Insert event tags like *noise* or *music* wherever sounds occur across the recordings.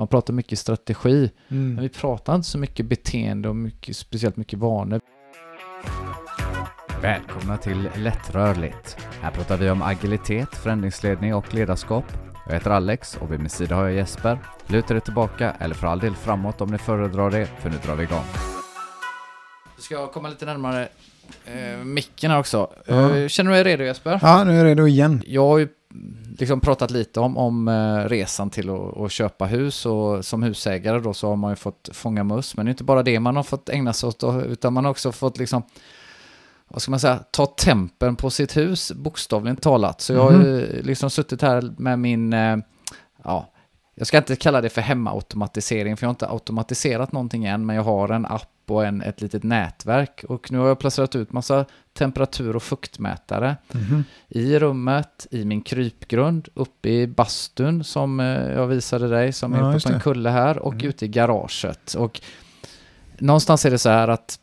Man pratar mycket strategi, Mm. men vi pratar inte så mycket beteende och mycket, speciellt mycket vanor. Välkomna till Lättrörligt. Här pratar vi om agilitet, förändringsledning och ledarskap. Jag heter Alex och vid min sida har jag Jesper. Luta dig tillbaka eller för all del framåt om ni föredrar det, för nu drar vi igång. Du ska komma lite närmare eh, micken här också. Eh, känner du dig redo Jesper? Ja, nu är jag redo igen. Jag har ju liksom pratat lite om, om eh, resan till att, att köpa hus och som husägare då så har man ju fått fånga möss. Men det är inte bara det man har fått ägna sig åt då, utan man har också fått liksom vad ska man säga, ta tempen på sitt hus bokstavligen talat. Så jag har ju liksom suttit här med min, eh, ja, jag ska inte kalla det för hemmaautomatisering för jag har inte automatiserat någonting än men jag har en app och en, ett litet nätverk och nu har jag placerat ut massa temperatur och fuktmätare Mhm. i rummet, i min krypgrund, uppe i bastun som eh, jag visade dig, som är Ja, uppe just på en kulle här, och Mm. ute i garaget. Och någonstans är det så här att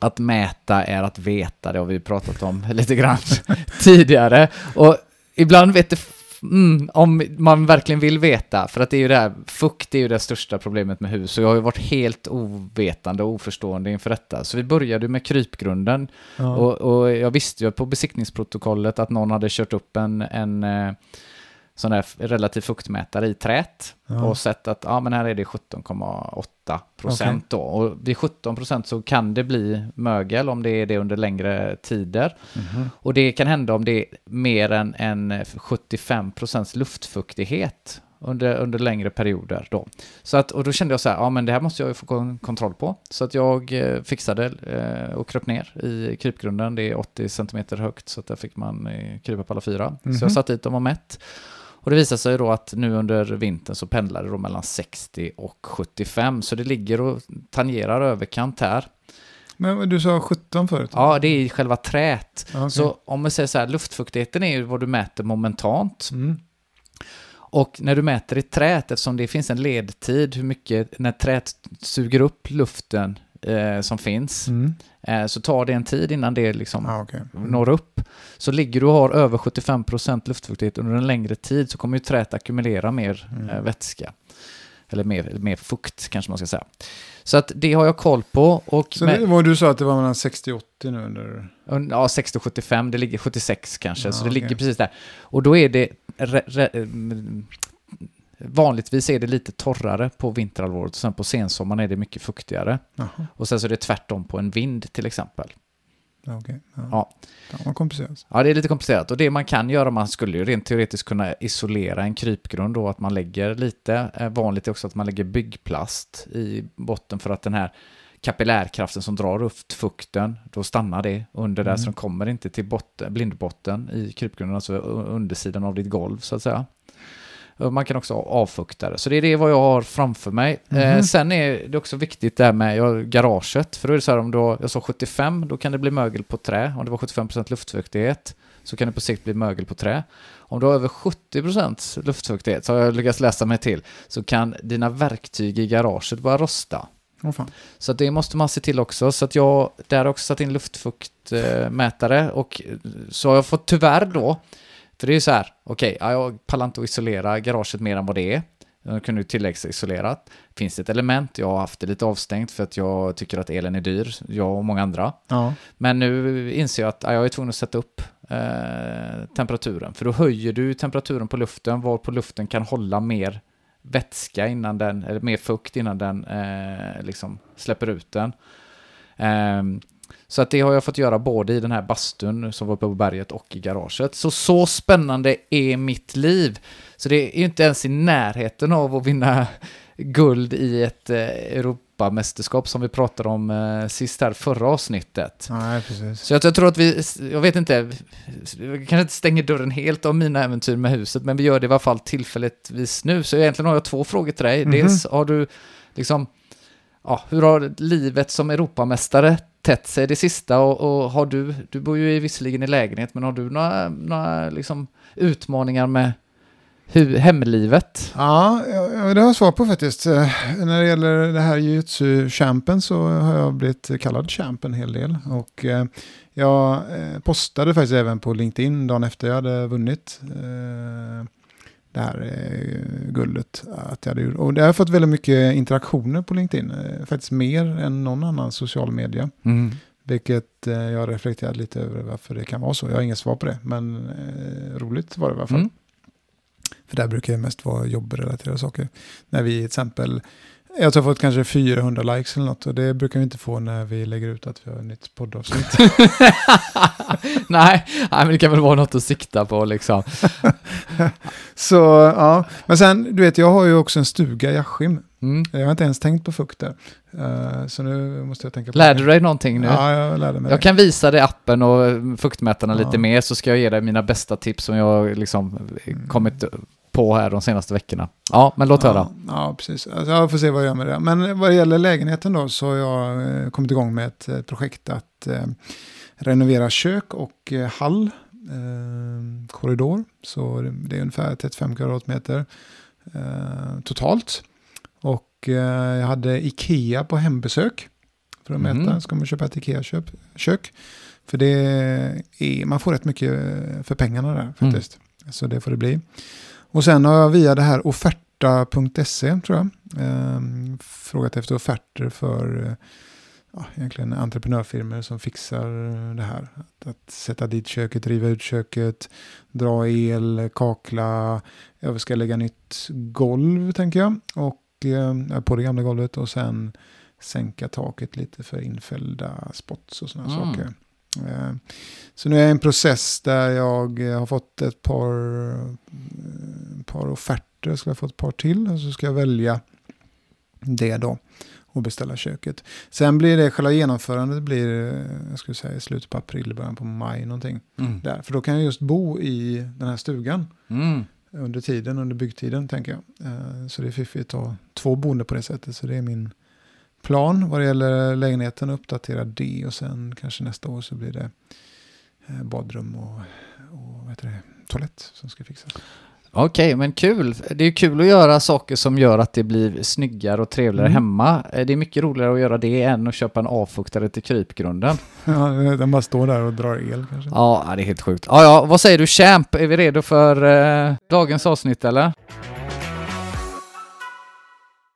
att mäta är att veta, det har vi pratat om *laughs* lite grann *laughs* tidigare. Och ibland vet det, mm, om man verkligen vill veta, för att det är ju det här, fukt är ju det största problemet med hus, och jag har ju varit helt ovetande och oförstående inför detta. Så vi började med krypgrunden, Ja. och, och jag visste ju på besiktningsprotokollet att någon hade kört upp en, en eh, sån där relativ fuktmätare i trät Ja. och sett att ja, men här är det 17,8 procent då. Och vid 17 procent så kan det bli mögel om det är det under längre tider. Mhm. Och det kan hända om det är mer än, än 75 procents luftfuktighet under, under längre perioder då. Så att, och då kände jag så här, ja men det här måste jag ju få kon- kontroll på. Så att jag eh, fixade eh, och kröp ner i krypgrunden. Det är 80 centimeter högt så att där fick man eh, krypa på alla fyra. Så Mhm. jag satt dit dem och mätt. Och det visade sig då att nu under vintern så pendlar det då mellan 60 och 75. Så det ligger och tangerar överkant här. Men du sa 17 förut? Ja, det är själva trät. Okej. Så om vi säger så här, luftfuktigheten är ju vad du mäter momentant. Mm. Och när du mäter i trät, eftersom det finns en ledtid, hur mycket, när trät suger upp luften eh, som finns, Mm. eh, så tar det en tid innan det liksom Ja, okej. Mm. når upp. Så ligger du och har över 75% luftfuktighet under en längre tid så kommer ju träet ackumulera mer Mm. eh, vätska. Eller mer, mer fukt kanske man ska säga. Så att det har jag koll på. Och Så med, det var du sa att det var mellan 60 och 80 nu under... Un- Ja, 60-75, det ligger 76 kanske, Ja, så det okej. ligger precis där. Och då är det... Re, re, mm, vanligtvis är det lite torrare på vinterhalvåret och sen på sensommaren är det mycket fuktigare. Jaha, Och sen så är det tvärtom på en vind till exempel. ja, okej. Ja. Ja. Vad komplicerat. Ja, det är lite komplicerat. Och det man kan göra, man skulle ju rent teoretiskt kunna isolera en krypgrund då, att man lägger lite, eh, vanligt är också att man lägger byggplast i botten för att den här kapillärkraften som drar upp fukten, då stannar det under där Mm. så den kommer inte till botten, blindbotten i krypgrunden, alltså undersidan av ditt golv så att säga. Och Man kan också avfukta det. Så det är det vad jag har framför mig. Eh, Mhm. sen är det också viktigt det här med garaget. För då är det så här om du har, jag sa 75, då kan det bli mögel på trä. Om det var 75% luftfuktighet så kan det på sikt bli mögel på trä. Om du har över 70% luftfuktighet, så har jag lyckats läsa mig till, så kan dina verktyg i garaget börja rosta. Fan. Så det måste man se till också. Så att jag där har jag också satt in luftfuktmätare och eh, så har jag fått tyvärr då, för det är ju så här, okej, ja, jag pallar inte att isolera garaget mer än vad det är. Jag kunde tilläggsisolerat. Finns det ett element, jag har haft det lite avstängt för att jag tycker att elen är dyr, jag och många andra. Ja. Men nu inser jag att ja, jag är tvungen att sätta upp eh, temperaturen, för då höjer du temperaturen på luften, varpå luften kan hålla mer vätska innan den, eller mer fukt innan den eh, liksom släpper ut den. Ehm, så att det har jag fått göra både i den här bastun som var uppe på berget och i garaget. Så så spännande är mitt liv. Så det är ju inte ens i närheten av att vinna guld i ett eh, Europamästerskap som vi pratade om eh, sist här förra avsnittet. Nej, precis. Så jag, jag tror att vi, jag vet inte, vi kanske inte stänger dörren helt om mina äventyr med huset, men vi gör det i alla fall tillfälligtvis nu. Så egentligen har jag två frågor till dig. Mhm. Dels har du liksom, ja, hur har livet som Europamästare tätt sig det sista och, och har du, du bor ju visserligen i lägenhet, men har du några, några liksom utmaningar med hur, hemlivet? Ja, det har jag svar på faktiskt. Eh, när det gäller det här jujutsu-champen så har jag blivit kallad champ en hel del. Och eh, jag eh, postade faktiskt även på LinkedIn dagen efter jag hade vunnit. Det här eh, guldet. Att jag hade gjort. Och det har fått väldigt mycket interaktioner på LinkedIn. Eh, faktiskt mer än någon annan social media. Mm. Vilket eh, jag har reflekterat lite över varför det kan vara så. Jag har inget svar på det, men eh, roligt var det i alla fall. Mm. För där brukar det mest vara jobbrelaterade saker. När vi till exempel, jag tror jag har fått kanske 400 likes eller något. Och det brukar vi inte få när vi lägger ut att vi har ett nytt poddavsnitt. *laughs* nej, nej, men det kan väl vara något att sikta på liksom. *laughs* så ja, men sen du vet jag har ju också en stuga i Askim. Mm. Jag har inte ens tänkt på fukt där. Eh, så nu måste jag tänka på Lärde du dig någonting nu? Ja, jag lärde mig Jag det. kan visa dig appen och fuktmätarna Ja. lite mer så ska jag ge dig mina bästa tips som jag liksom Mm. kommit på här de senaste veckorna. Ja, men låt höra. Ja, ja, precis. Alltså, jag får se vad jag gör med det. Men vad det gäller lägenheten då så har jag eh, kommit igång med ett eh, projekt att eh, renovera kök och eh, hall, eh, korridor. Så det- är ungefär 35 kvadratmeter eh, totalt. Och jag hade Ikea på hembesök för att mäta. Ska man köpa ett Ikea-kök? För det är, man får rätt mycket för pengarna där faktiskt. Så det får det bli. Och sen har jag via det här offerta.se tror jag eh, frågat efter offerter för eh, ja, egentligen entreprenörfirmor som fixar det här. Att, att sätta dit köket, riva ut köket, dra el, kakla. Jag ska lägga nytt golv tänker jag. Och eh, på det gamla golvet och sen sänka taket lite för infällda spots och sådana Mm. saker. Eh, Så nu är jag i en process där jag har fått ett par, eh, par offerter, ska jag få ett par till och så ska jag välja det då och beställa köket. Sen blir det själva genomförandet blir, eh, jag skulle säga i slutet på april, början på maj någonting. Mm. Där. För då kan jag just bo i den här stugan Mm. under tiden, under byggtiden tänker jag. Eh, Så det är fiffigt att ha två boende på det sättet. Så det är min plan vad det gäller lägenheten, uppdatera det och sen kanske nästa år så blir det eh, badrum och, och vad heter det, toalett som ska fixas. Okej, men kul. Det är kul att göra saker som gör att det blir snyggare och trevligare Mm. hemma. Eh, Det är mycket roligare att göra det än att köpa en avfuktare till krypgrunden. *laughs* Ja, den bara står där och drar el kanske. Ja, ja, det är helt sjukt. Ja, ja, vad säger du Champ? Är vi redo för eh, dagens avsnitt eller?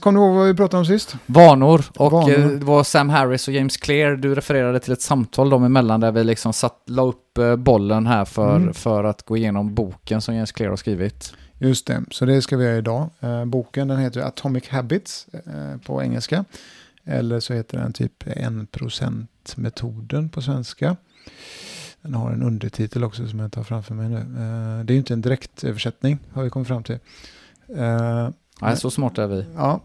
Kommer du ihåg vad vi pratade om sist? Vanor. Och Vanor. eh, det var Sam Harris och James Clear. Du refererade till ett samtal dem emellan där vi liksom satt, la upp eh, bollen här för, Mm. för att gå igenom boken som James Clear har skrivit. Just det, så det ska vi göra idag. Eh, boken den heter Atomic Habits på engelska. Eller så heter den typ 1%-metoden på svenska. Den har en undertitel också som jag har framför mig nu. Det är ju inte en direktöversättning har vi kommit fram till. Nej, så smart är vi. ja.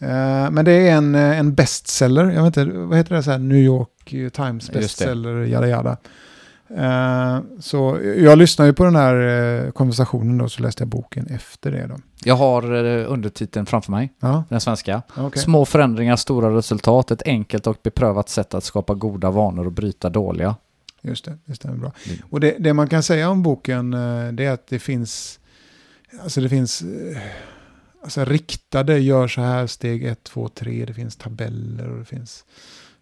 Eh, men det är en, eh, en bestseller. Jag vet inte, vad heter det? Så här, New York Times Just det. bestseller, jada jada. Eh, så jag lyssnade ju på den här eh, konversationen då, så läste jag boken efter det då. Jag har eh, undertiteln framför mig, Ja, den svenska. okej. Små förändringar, stora resultat. Ett enkelt och beprövat sätt att skapa goda vanor och bryta dåliga. Just det, det stämmer bra. Mm. Och det, det man kan säga om boken eh, det är att det finns, alltså det finns eh, alltså riktade, gör så här, steg 1, 2, 3, det finns tabeller och det finns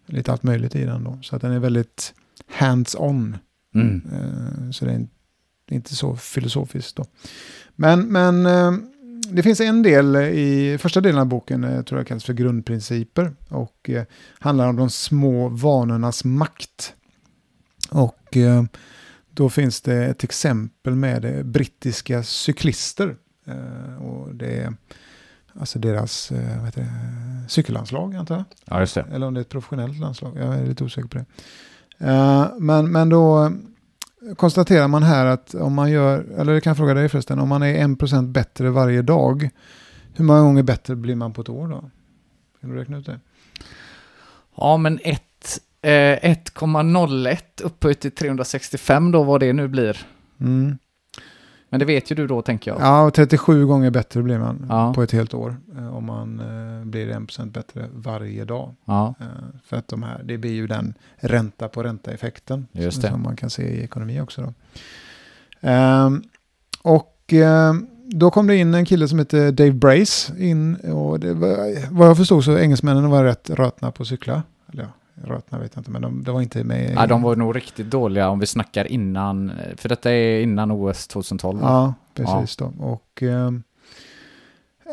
lite allt möjligt i den då. Så att den är väldigt hands-on. Mm. Eh, Så det är inte så filosofiskt då. Men, men eh, det finns en del i första delen av boken, eh, tror jag kallas för grundprinciper. Och handlar om de små vanornas makt. Och då finns det ett exempel med brittiska cyklister. Och det är alltså deras eh, vad heter det, cykellandslag antar jag. Ja, just det. Eller om det är ett professionellt landslag. Jag är lite osäker på det. Eh, men, men då konstaterar man här att om man gör, eller jag kan fråga dig förresten, om man är 1% bättre varje dag, hur många gånger bättre blir man på ett år då? Kan du räkna ut det? Ja, men ett, eh, 1,01 upphöjt till 365 då, vad det nu blir. Mm. Men det vet ju du då, tänker jag. Ja, och 37 gånger bättre blir man Ja. på ett helt år eh, om man eh, blir 1% bättre varje dag. Ja, Eh, för att de här, det blir ju den ränta på ränta-effekten Just som, man kan se i ekonomi också. Då. Ehm, och då kom det in en kille som heter Dave Brace in och var, vad jag förstod så engelsmännen var rätt rötna på cykla. Eller ja, Rötna vet jag inte, men de, de var inte med. Ja, de var nog riktigt dåliga om vi snackar innan, för detta är innan OS 2012. Ja, precis då. Och ehm,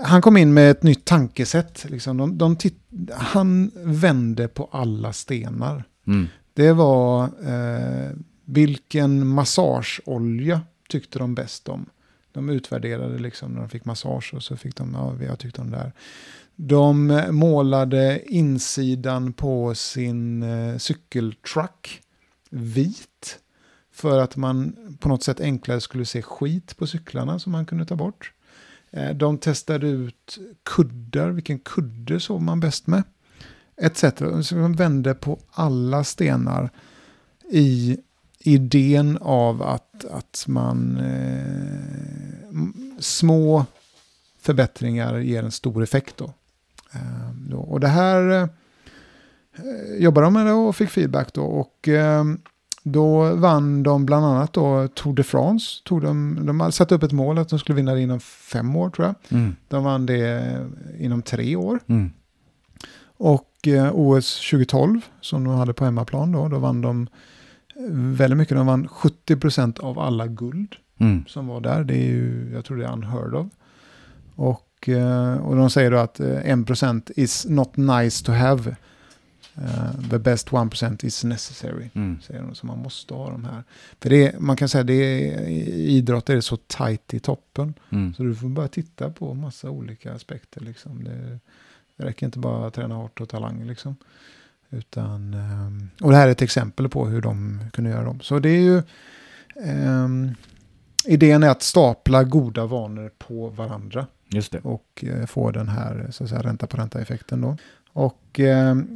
han kom in med ett nytt tankesätt. Liksom. De, de titt, han vände på alla stenar. Mm. Det var eh, vilken massageolja tyckte de bäst om. De utvärderade liksom när de fick massage och så fick de, ja, vi har tyckt om det här. De målade insidan på sin eh, cykeltruck vit. För att man på något sätt enklare skulle se skit på cyklarna som man kunde ta bort. Eh, de testade ut kuddar, vilken kudde sov man bäst med. Etc. Så de vände på alla stenar i idén av att, att man eh, små förbättringar ger en stor effekt. Då. Eh, då. Och det här eh, jobbade de med det och fick feedback då. Och eh, då vann de bland annat då Tour de France. Tog de, de hade satt upp ett mål att de skulle vinna det inom fem år tror jag. Mm. De vann det inom tre år. Mm. Och eh, OS 2012 som de hade på hemmaplan då, då vann de eh, väldigt mycket. De vann 70% av alla guld Mm. som var där. Det är ju, jag tror det är unheard of. Och, eh, och de säger då att eh, 1% is not nice to have. Eh, the best 1% is necessary. Mm. Säger de, så man måste ha de här. För det är, man kan säga i idrott är så tight i toppen. Mm. Så du får bara titta på massa olika aspekter. Liksom. Det, det räcker inte bara att träna hårt och talang. Liksom. Utan, ehm, och det här är ett exempel på hur de kunde göra dem. Så det är ju... ehm, idén är att stapla goda vanor på varandra. Just det. Och eh, få den här så att säga, ränta på ränta-effekten då. Och ehm,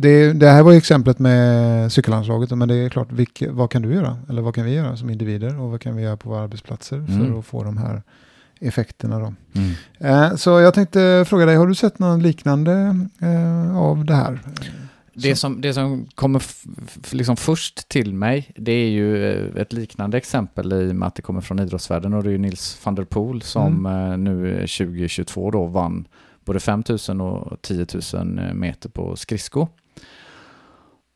det, det här var ju exemplet med cykelandslaget. Men det är klart, vilk, vad kan du göra? Eller vad kan vi göra som individer? Och vad kan vi göra på våra arbetsplatser Mm. för att få de här effekterna då? Mm. Eh, Så jag tänkte fråga dig, har du sett någon liknande eh, av det här? Det som, det som kommer liksom först till mig, det är ju eh, ett liknande exempel i och med att det kommer från idrottsvärlden och det är ju Nils van der Poel som eh, nu 2022 då vann både 5000 och 10 000 meter på skridsko.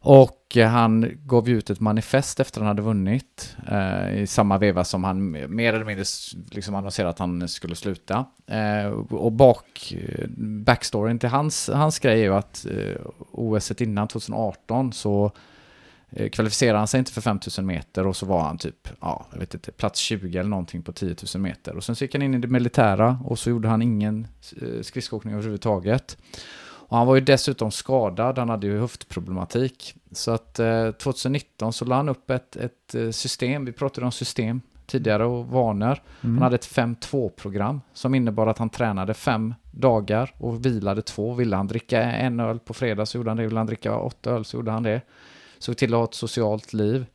Och eh, han gav ut ett manifest efter han hade vunnit eh, i samma veva som han mer eller mindre liksom annonserade att han skulle sluta. Eh, och bak, eh, backstoryn till hans, hans grej är ju att eh, OS innan 2018 så eh, kvalificerade han sig inte för 5000 meter och så var han typ, ja, jag vet inte, plats 20 eller någonting på 10 000 meter. Och sen så gick han in i det militära och så gjorde han ingen eh, skridskoåkning överhuvudtaget. Och han var ju dessutom skadad, han hade ju höftproblematik. Så att eh, 2019 så la han upp ett, ett eh, system, vi pratade om system tidigare och vanor. Mm. Han hade ett 5-2-program som innebar att han tränade fem dagar och vilade två. Ville han dricka en öl på fredag så gjorde han det. Ville han dricka åtta öl så gjorde han det. Såg till att ha ett socialt liv.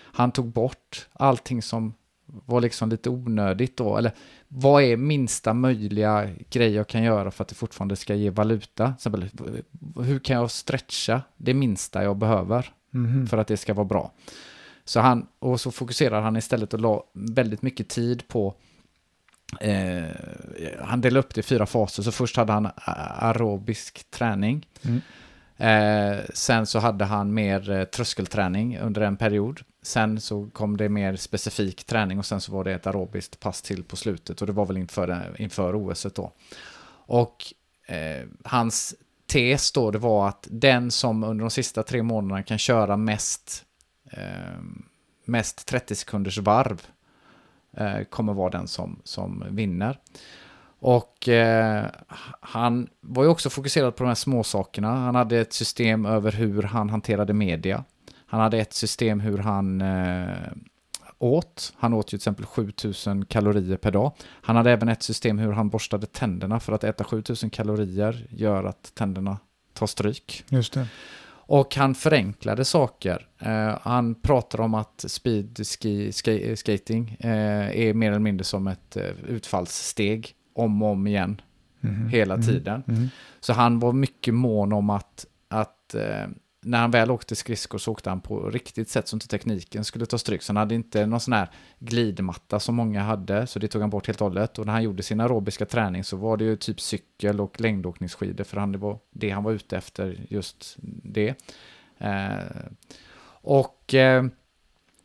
Han tog bort allting som var liksom lite onödigt då. Eller vad är minsta möjliga grej jag kan göra för att det fortfarande ska ge valuta? Exempel, hur kan jag stretcha det minsta jag behöver? Mhm. för att det ska vara bra. Så han, och så fokuserar han istället och la väldigt mycket tid på eh, han delade upp det i fyra faser, så först hade han aerobisk träning. Mm. Eh, sen så hade han mer eh, tröskelträning under en period. Sen så kom det mer specifik träning och sen så var det ett aerobiskt pass till på slutet och det var väl inför, inför OS då. Och eh, hans tes då, det var att den som under de sista tre månaderna kan köra mest, eh, mest 30 sekunders varv eh, kommer vara den som, som vinner. Och eh, han var ju också fokuserad på de här små sakerna. Han hade ett system över hur han hanterade media. Han hade ett system hur han eh, åt. Han åt ju till exempel 7000 kalorier per dag. Han hade även ett system hur han borstade tänderna för att äta 7000 kalorier gör att tänderna tar stryk. Just det. Och han förenklade saker. Eh, han pratar om att speed ski, ski, skating eh, är mer eller mindre som ett eh, utfallssteg om och om igen Mhm. hela Mhm. tiden. Mhm. Så han var mycket mån om att, att eh, när han väl åkte skridskor så åkte han på riktigt sätt så inte tekniken skulle ta stryk. Så han hade inte någon sån här glidmatta som många hade, så det tog han bort helt och hållet. Och när han gjorde sin aerobiska träning så var det ju typ cykel och längdåkningsskidor, för han, det var det han var ute efter, just det. Eh, och eh,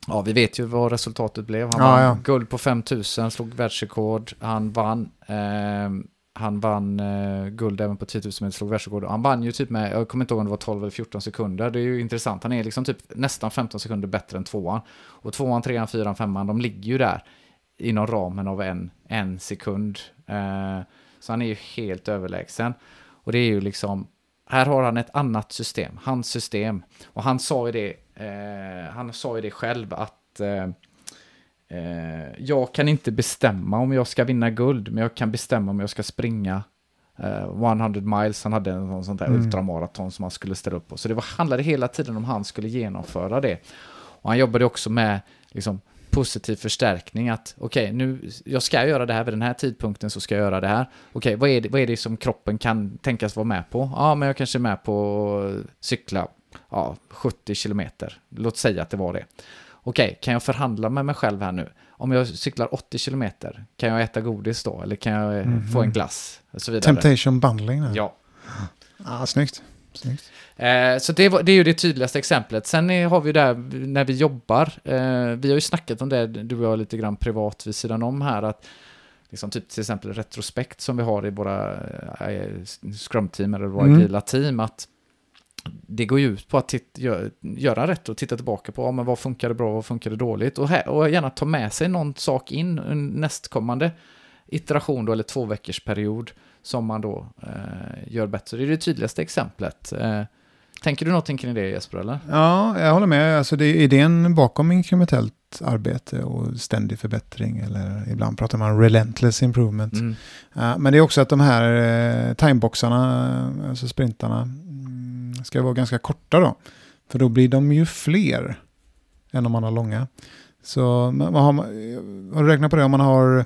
ja, vi vet ju vad resultatet blev. Han Ja, vann ja. guld på 5000, slog världsrekord. Han vann. Eh, han vann eh, guld även på 10 000 meter, slog världsrekord. Han vann ju typ med, jag kommer inte ihåg om det var 12 eller 14 sekunder. Det är ju intressant. Han är liksom typ nästan 15 sekunder bättre än tvåan. Och tvåan, trean, fyran, femman, de ligger ju där inom ramen av en, en sekund. Eh, så han är ju helt överlägsen. Och det är ju liksom, här har han ett annat system, hans system. Och han sa ju det, eh, han sa ju det själv att eh, jag kan inte bestämma om jag ska vinna guld, men jag kan bestämma om jag ska springa eh, 100 miles. Han hade en sån, där Mm. ultramaraton som han skulle ställa upp på. Så det var, handlade hela tiden om han skulle genomföra det. Och han jobbade också med liksom, positiv förstärkning. Att okej, nu jag ska göra det här vid den här tidpunkten så ska jag göra det här. Okej, vad, är det, vad är det som kroppen kan tänkas vara med på? Ja, men jag kanske är med på cykla ja, 70 kilometer. Låt säga att det var det. Okej, kan jag förhandla med mig själv här nu? Om jag cyklar 80 kilometer, kan jag äta godis då? Eller kan jag eh, Mhm. få en glass? Och så vidare. Temptation bundling. där. Ja. Ah, snyggt. snyggt. Eh, så det, var, det är ju det tydligaste exemplet. Sen är, har vi där när vi jobbar, eh, vi har ju snackat om det, du och jag lite grann privat vid sidan om här, att liksom typ till exempel retrospekt som vi har i våra eh, scrum-team eller våra Mm. agila team, att det går ju ut på att göra retro och titta tillbaka på ja, men vad funkade bra, vad funkade dåligt och, här, och gärna ta med sig någon sak in nästkommande iteration då, eller två veckors period som man då eh, gör bättre. Det är det tydligaste exemplet. Eh, tänker du någonting kring det Jesper? Eller? Ja, jag håller med. Alltså det är idén bakom inkrementellt arbete och ständig förbättring eller ibland pratar man relentless improvement. Mm. Ja, men det är också att de här eh, timeboxarna, alltså sprintarna, ska vara ganska korta då. För då blir de ju fler än om man har långa. Så man, man har, har du räknat på det? Om man har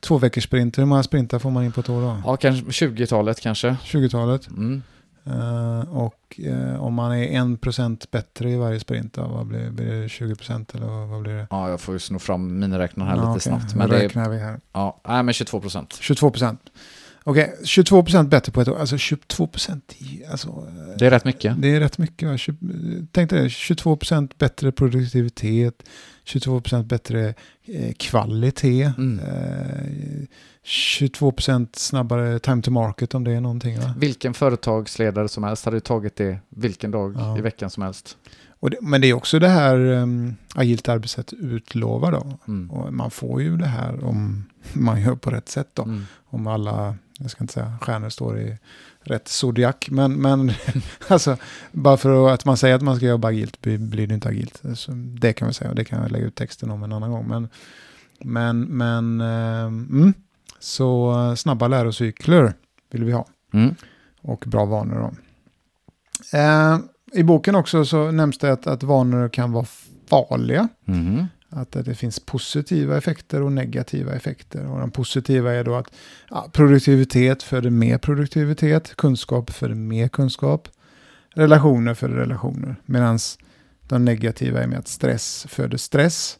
två veckors sprinter, hur många sprintar får man in på ett år då? Ja, kanske 20-talet kanske. 20-talet. Mm. Eh, och eh, om man är 1% bättre i varje sprint, då, vad blir, blir det 20% eller vad, blir det? Ja, jag får ju sno fram miniräknaren här Ja, lite okej. snabbt. Men det är, räknar vi här? ja, nej, men 22 procent. 22%. Okej, 22% bättre på ett år. Alltså 22% i- alltså, eh, Det är rätt mycket. Det är rätt mycket. Va? Tänk dig det, 22% bättre produktivitet, 22% bättre eh, kvalitet, Mm. eh, 22% snabbare time to market om det är någonting. Va? Vilken företagsledare som helst hade tagit det vilken dag Ja. i veckan som helst. Det, men det är också det här um, agilt arbetssätt utlovar då. Mm. Man får ju det här om *laughs* man gör på rätt sätt då. Mm. Om alla, jag ska inte säga stjärnor står i rätt zodiac. Men, men *laughs* alltså, bara för att man säger att man ska jobba agilt blir, det inte agilt. Så det kan vi säga och det kan jag lägga ut texten om en annan gång. Men, men, men ehm, mm, så eh, snabba lärocykler vill vi ha. Mm. Och bra vanor då. Eh, I boken också så nämns det att, att vanor kan vara farliga. Mhm. Att det finns positiva effekter och negativa effekter. Och de positiva är då att ja, produktivitet föder mer produktivitet, kunskap föder mer kunskap, relationer föder relationer. Medan de negativa är med att stress föder stress.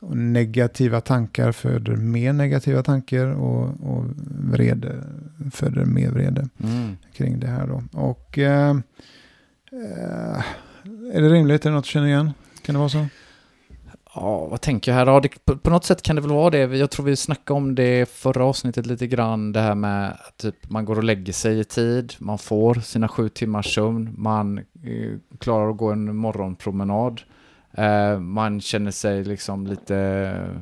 Och negativa tankar föder mer negativa tankar och, och vrede föder mer vrede Mm. kring det här då. Och eh, eh, är det rimligt? Är det något du känner igen? Kan det vara så? Ja, vad tänker jag här? Ja, det, på, på något sätt kan det väl vara det. Jag tror vi snackade om det förra avsnittet lite grann. Det här med att typ, man går och lägger sig i tid, man får sina sju timmars sömn, man eh, klarar att gå en morgonpromenad, eh, man känner sig liksom lite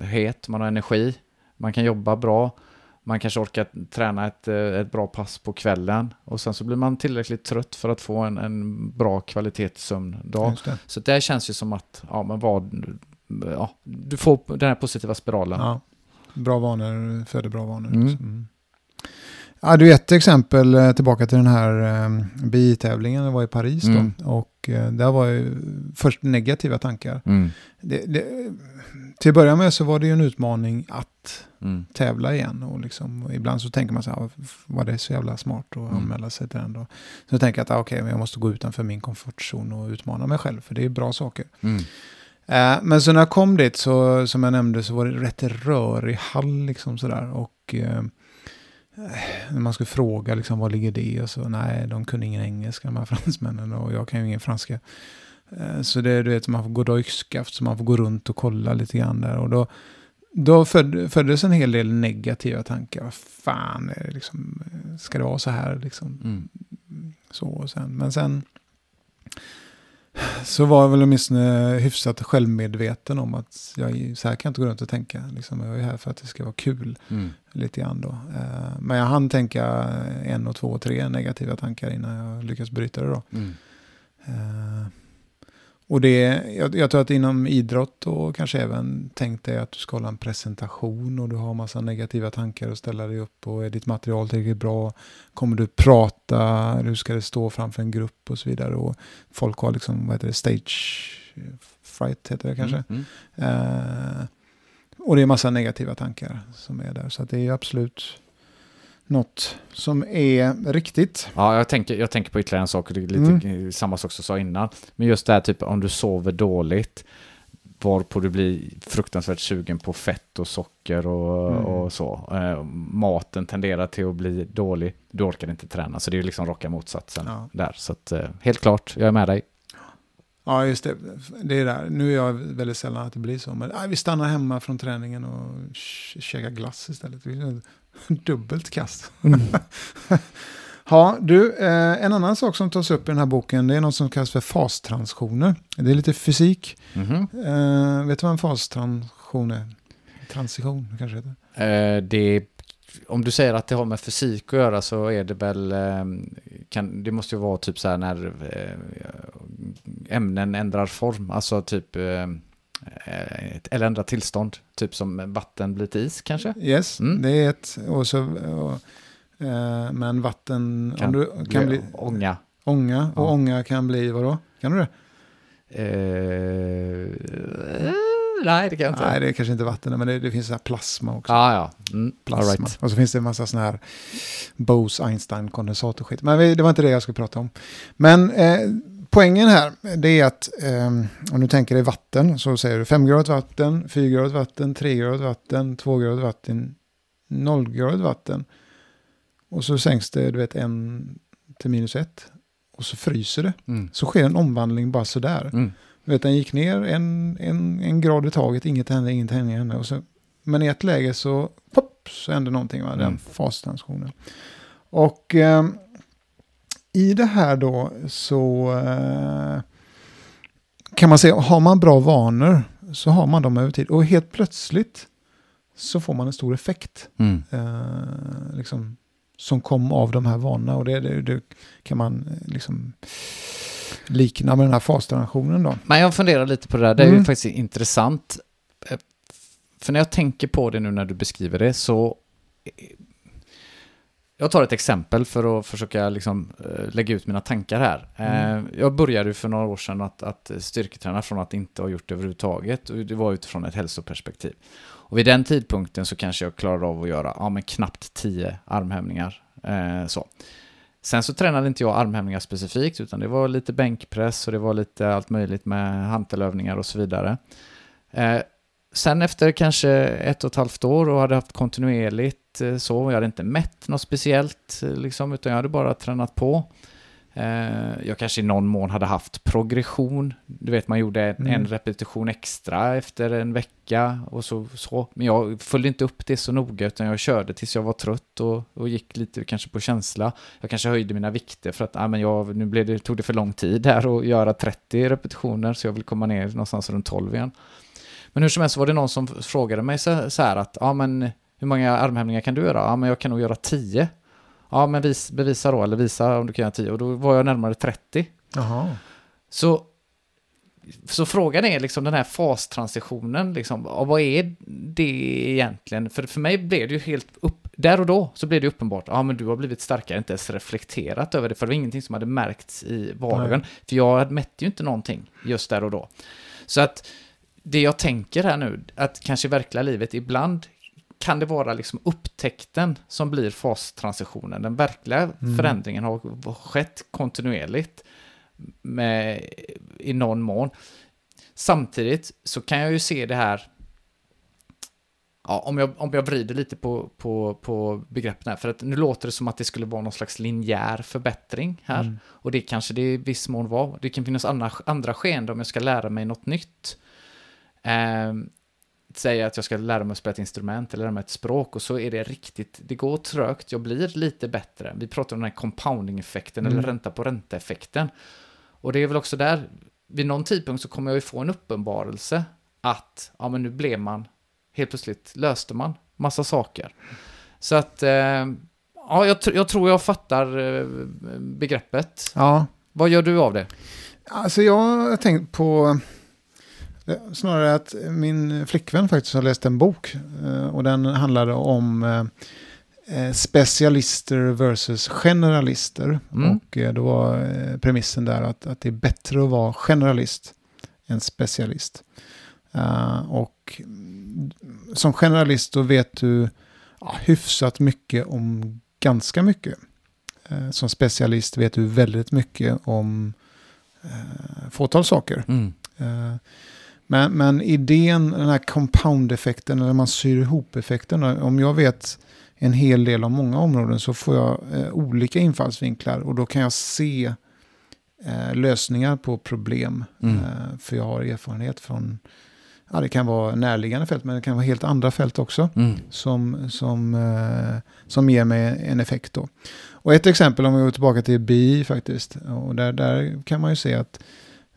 het, man har energi, man kan jobba bra, man kanske orkar träna ett, eh, ett bra pass på kvällen och sen så blir man tillräckligt trött för att få en, en bra kvalitetssömndag. Så det känns ju som att, ja men vad, ja, du får den här positiva spiralen. Ja. Bra vanor föder bra vanor. Mm. Mm. Ja, du ett exempel eh, tillbaka till den här eh, BI-tävlingen, det var i Paris Mm. då. Och eh, där var ju först negativa tankar. Mm. Det, det, till att börja med så var det ju en utmaning att Mm. tävla igen. Och liksom, och ibland så tänker man så här, var det så jävla smart att Mm. anmäla sig till den då? Så jag tänker att ah, okej, men jag måste gå utanför min komfortzon och utmana mig själv, för det är bra saker. Mm. Eh, men så när jag kom dit, så, som jag nämnde, så var det rätt rörig hall liksom sådär. Och eh, när man skulle fråga liksom, vad ligger det och så, nej, de kunde ingen engelska de här *laughs* fransmännen och jag kan ju ingen franska. Eh, Så det, du vet, man får gå dojkskaft, så man får gå runt och kolla lite grann där. Och då, då föd, föddes en hel del negativa tankar. Vad fan, liksom, ska det vara så här? Liksom? Mm. Så, och sen, men sen så var jag väl åtminstone hyfsat självmedveten om att jag, så här kan jag inte gå runt och tänka. Liksom, jag är här för att det ska vara kul Mm. lite grann då. Eh, Men jag hann tänka en och två och tre negativa tankar innan jag lyckas bryta det då. Mm. Och det, jag, jag tror att inom idrott och kanske även tänk dig att du ska hålla en presentation och du har massa negativa tankar och ställa dig upp och är ditt material tillräckligt bra? Kommer du prata? Hur ska det stå framför en grupp och så vidare? Och folk har liksom, vad heter det, stage fright heter det kanske. Mm. Eh, och det är massa negativa tankar som är där. Så det är absolut något som är riktigt. Ja, jag tänker, jag tänker på ytterligare en sak, lite samma sak som jag sa innan. Men just det här typ om du sover dåligt, varpå du blir fruktansvärt sugen på fett och socker och, Mm. och så. Eh, maten tenderar till att bli dålig, du orkar inte träna. Så det är liksom raka motsatsen Ja. där. Så att, eh, helt klart, jag är med dig. Ja, just det. Det är där. Nu är jag väldigt sällan att det blir så. Men nej, vi stannar hemma från träningen och käkar glass istället. *laughs* Dubbelt kast. *laughs* ja, du, eh, en annan sak som tas upp i den här boken det är något som kallas för fastransitioner. Det är lite fysik. Mhm. Eh, vet du vad en fastransition är? Transition kanske det heter. Eh, det, om du säger att det har med fysik att göra så är det väl, eh, kan, det måste ju vara typ så här när eh, ämnen ändrar form, alltså typ, eh, ett- eller ändrar tillstånd, typ som vatten blir till is kanske? Yes, Mm. det är ett. Och så, och, eh, men vatten Kan om du, kan bli Ånga. ånga. Och Ja. ånga kan bli vadå? Kan du det? Eh, nej, det kan jag inte. Nej, det är kanske inte vatten, men det, det finns så här plasma också. Ah, ja, mm, plasma. right. Och så finns det en massa sådana här Bose-Einstein-kondensat och skit. Men det var inte det jag skulle prata om. Men eh, poängen här, det är att eh, om du tänker dig vatten, så säger du 5-gradigt vatten, 4-gradigt vatten, 3-gradigt vatten, 2-gradigt vatten, 0-gradigt vatten. Och så sänks det, du vet, en till minus ett. Och så fryser det. Mm. Så sker en omvandling bara sådär. Mm. Du vet, den gick ner en, en, en grad i taget, inget hände, inget hände. hände. Och så, men i ett läge så, pop, så hände någonting, va? den Mm. fastransitionen. Och eh, i det här då så eh, kan man säga, har man bra vanor så har man dem över tid. Och helt plötsligt så får man en stor effekt. Mm. Eh, liksom, som kom av de här vanorna. Och det, det, det kan man eh, liksom likna med den här fastransitionen då. Men jag funderar lite på det där, det är Mm. ju faktiskt intressant. Eh, För när jag tänker på det nu när du beskriver det så... Jag tar ett exempel för att försöka liksom eh, lägga ut mina tankar här. Mm. Eh, Jag började för några år sedan att, att styrketräna från att inte ha gjort det överhuvudtaget. Och det var utifrån ett hälsoperspektiv. Och vid den tidpunkten så kanske jag klarade av att göra ja, men knappt 10 armhävningar. Eh, så. Sen så tränade inte jag armhävningar specifikt, utan det var lite bänkpress och det var lite allt möjligt med hantelövningar och så vidare. Eh, sen efter kanske ett och ett halvt år och hade haft kontinuerligt eh, så, jag hade inte mätt något speciellt, eh, liksom, utan jag hade bara tränat på. Eh, jag kanske i någon mån hade haft progression. Du vet, man gjorde en, Mm. en repetition extra efter en vecka och så, så. Men jag följde inte upp det så noga, utan jag körde tills jag var trött och, och gick lite kanske på känsla. Jag kanske höjde mina vikter för att ah, men jag, nu blev det, tog det för lång tid här att göra 30 repetitioner, så jag vill komma ner någonstans runt 12 igen. Men hur som helst var det någon som frågade mig så, så här att, ja men hur många armhävningar kan du göra? Ja men jag kan nog göra 10. Ja men vis, bevisa då, eller visa om du kan göra 10. Och då var jag närmare 30. Jaha. Så, så frågan är liksom den här fastransitionen, liksom, vad är det egentligen? För, för mig blev det ju helt upp, där och då så blev det uppenbart, ja men du har blivit starkare, inte ens reflekterat över det, för det var ingenting som hade märkts i vardagen. För jag mätte ju inte någonting just där och då. Så att det jag tänker här nu, att kanske i verkliga livet ibland kan det vara liksom upptäckten som blir fastransitionen. Den verkliga Mm. förändringen har skett kontinuerligt med, i någon mån. Samtidigt så kan jag ju se det här ja, om, jag, om jag vrider lite på, på, på begreppen här, för att nu låter det som att det skulle vara någon slags linjär förbättring här. Mm. Och det kanske det i viss mån var. Det kan finnas andra, andra skeenden om jag ska lära mig något nytt. Eh, säga att jag ska lära mig att spela ett instrument eller lära mig ett språk och så är det riktigt, det går trögt, jag blir lite bättre. Vi pratar om den här compounding-effekten Mm. eller ränta på ränta-effekten. Och det är väl också där, vid någon tidpunkt så kommer jag ju få en uppenbarelse att, ja men nu blev man, helt plötsligt löste man massa saker. Så att, eh, ja jag, jag tror jag fattar eh, begreppet. Ja, Vad gör du av det? Alltså jag har tänkt på snarare att min flickvän faktiskt har läst en bok eh, och den handlade om eh, eh, specialister versus generalister. Mm. Och eh, då var eh, premissen där att, att det är bättre att vara generalist än specialist. Eh, och mm, som generalist då vet du ja, hyfsat mycket om ganska mycket. Eh, som specialist vet du väldigt mycket om eh, fåtal saker. Eh, men, men idén, den här compound-effekten, eller man syr ihop-effekten, om jag vet en hel del om många områden så får jag eh, olika infallsvinklar och då kan jag se eh, lösningar på problem. Mm. Eh, för jag har erfarenhet från, ja det kan vara närliggande fält men det kan vara helt andra fält också Mm. som, som, eh, som ger mig en effekt då. Och ett exempel om vi går tillbaka till BI faktiskt. Och där, där kan man ju se att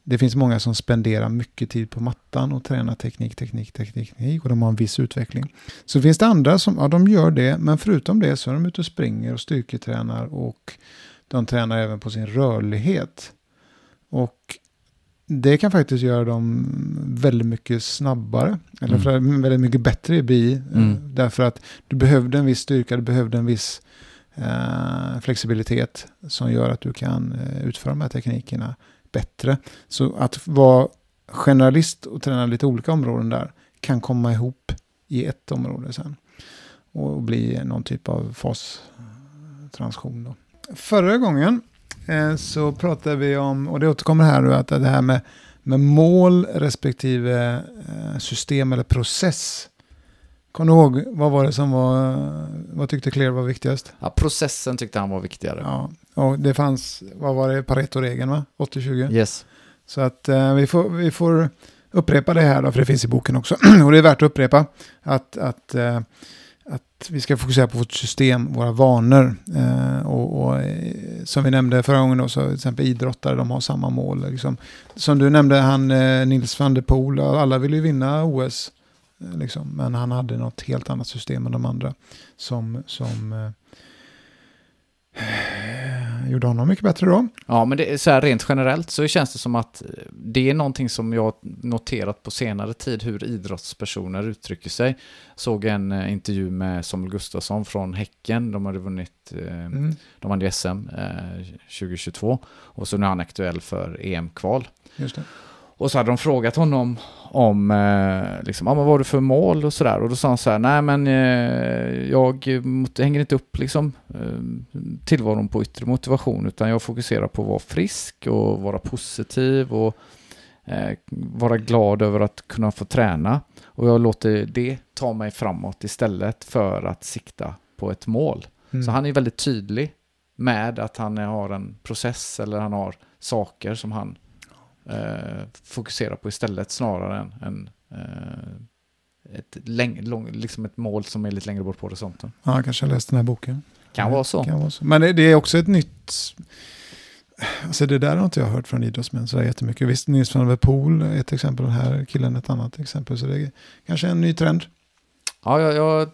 det finns många som spenderar mycket tid på mattan och tränar teknik, teknik, teknik, teknik och de har en viss utveckling. Så finns det andra som, ja de gör det, men förutom det så är de ute och springer och styrketränar och de tränar även på sin rörlighet. Och det kan faktiskt göra dem väldigt mycket snabbare, eller Mm. väldigt mycket bättre i BI. Mm. eh, Därför att du behövde en viss styrka, du behövde en viss eh, flexibilitet som gör att du kan eh, utföra de här teknikerna bättre. Så att vara generalist och träna lite olika områden där kan komma ihop i ett område sen. Och bli någon typ av fastransition då. Förra gången eh, så pratade vi om, och det återkommer här nu, att det här med, med mål respektive eh, system eller process. Kommer du ihåg, vad var det som var, vad tyckte Claire var viktigast? Ja, processen tyckte han var viktigare. Ja, och det fanns, vad var det, Pareto-regeln va? 80-20? Yes. Så att eh, vi, får, vi får upprepa det här då, för det finns i boken också. *clears throat* och det är värt att upprepa att, att, eh, att vi ska fokusera på vårt system, våra vanor. Eh, och, och eh, som vi nämnde förra gången då, så till exempel idrottare, de har samma mål. Liksom. Som du nämnde, han eh, Nils van der Poel, alla ville ju vinna OS. Eh, Liksom, men han hade något helt annat system än de andra som, som eh, gjorde honom mycket bättre då. Ja, men det är så här rent generellt så känns det som att eh, det är någonting som jag noterat på senare tid hur idrottspersoner uttrycker sig. Såg en eh, intervju med Samuel Gustafsson från Häcken. De hade vunnit, eh, Mm. de ju SM eh, 2022 och så nu är han aktuell för EM-kval. Just det. Och så hade de frågat honom om, eh, liksom, ah, men vad har du för mål och sådär. Och då sa han så här, nej men eh, jag hänger inte upp liksom, eh, tillvaron på yttre motivation, utan jag fokuserar på att vara frisk och vara positiv och eh, vara glad över att kunna få träna. Och jag låter det ta mig framåt istället för att sikta på ett mål. Mm. Så han är väldigt tydlig med att han har en process eller han har saker som han eh, fokuserar på istället snarare än, än eh, ett, läng, lång, liksom ett mål som är lite längre bort på horisonten. Ja, jag kanske läst den här boken. Kan vara så. Kan vara så. Men det, det är också ett nytt... Alltså det där har inte jag hört från idrottsmän så jättemycket. Visst, Nils van der Poel är ett exempel, den här killen ett annat exempel. Så det är kanske en ny trend. Ja, jag, jag,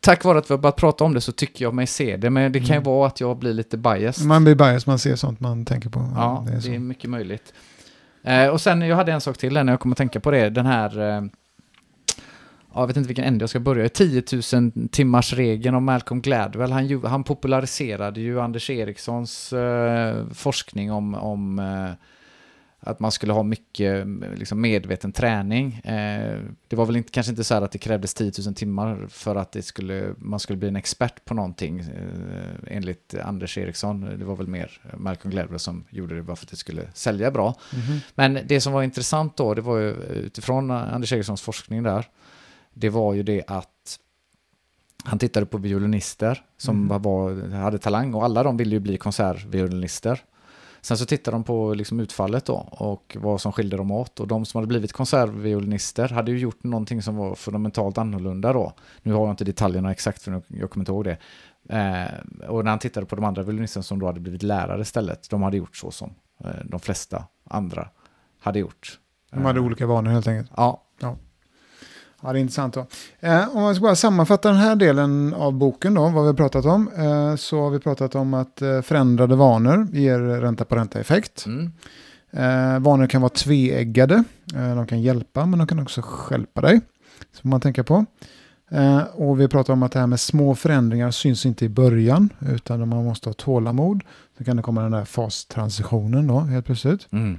tack vare att vi har börjat prata om det så tycker jag mig se det, men det kan ju Mm. vara att jag blir lite biased. Man blir bias, man ser sånt man tänker på. Ja, det är det är mycket möjligt. Eh, och sen, jag hade en sak till där när jag kommer att tänka på det. Den här, eh, ja, jag vet inte vilken ände jag ska börja. 10 000 timmars regeln om Malcolm Gladwell. Han, ju, han populariserade ju Anders Erikssons eh, forskning om, om eh, att man skulle ha mycket liksom, medveten träning. Eh, det var väl inte, kanske inte så här att det krävdes 10 000 timmar för att det skulle, man skulle bli en expert på någonting eh, enligt Anders Eriksson. Det var väl mer Malcolm Gladwell som gjorde det bara för att det skulle sälja bra. Mhm. Men det som var intressant då, det var ju utifrån Anders Erikssons forskning där, det var ju det att han tittade på violinister som Mm. var, hade talang och alla de ville ju bli konsertviolinister. Sen så tittade de på liksom utfallet då och vad som skilde dem åt. Och de som hade blivit konsertviolinister hade ju gjort någonting som var fundamentalt annorlunda då. Nu har jag inte detaljerna exakt för jag kommer inte ihåg det. Eh, och när han tittade på de andra violinisterna som då hade blivit lärare istället, de hade gjort så som eh, de flesta andra hade gjort. De hade Eh, olika vanor helt enkelt. Ja, Ja, det är intressant då. Eh, om man ska bara sammanfatta den här delen av boken då, vad vi har pratat om, eh, så har vi pratat om att eh, förändrade vanor ger ränta på ränta-effekt. mm. Eh, vanor kan vara tveeggade, eh, de kan hjälpa men de kan också stjälpa dig. Så får man tänka på. Eh, och vi pratar om att det här med små förändringar syns inte i början, utan man måste ha tålamod. Så kan det komma den där fastransitionen då, helt plötsligt. Mm.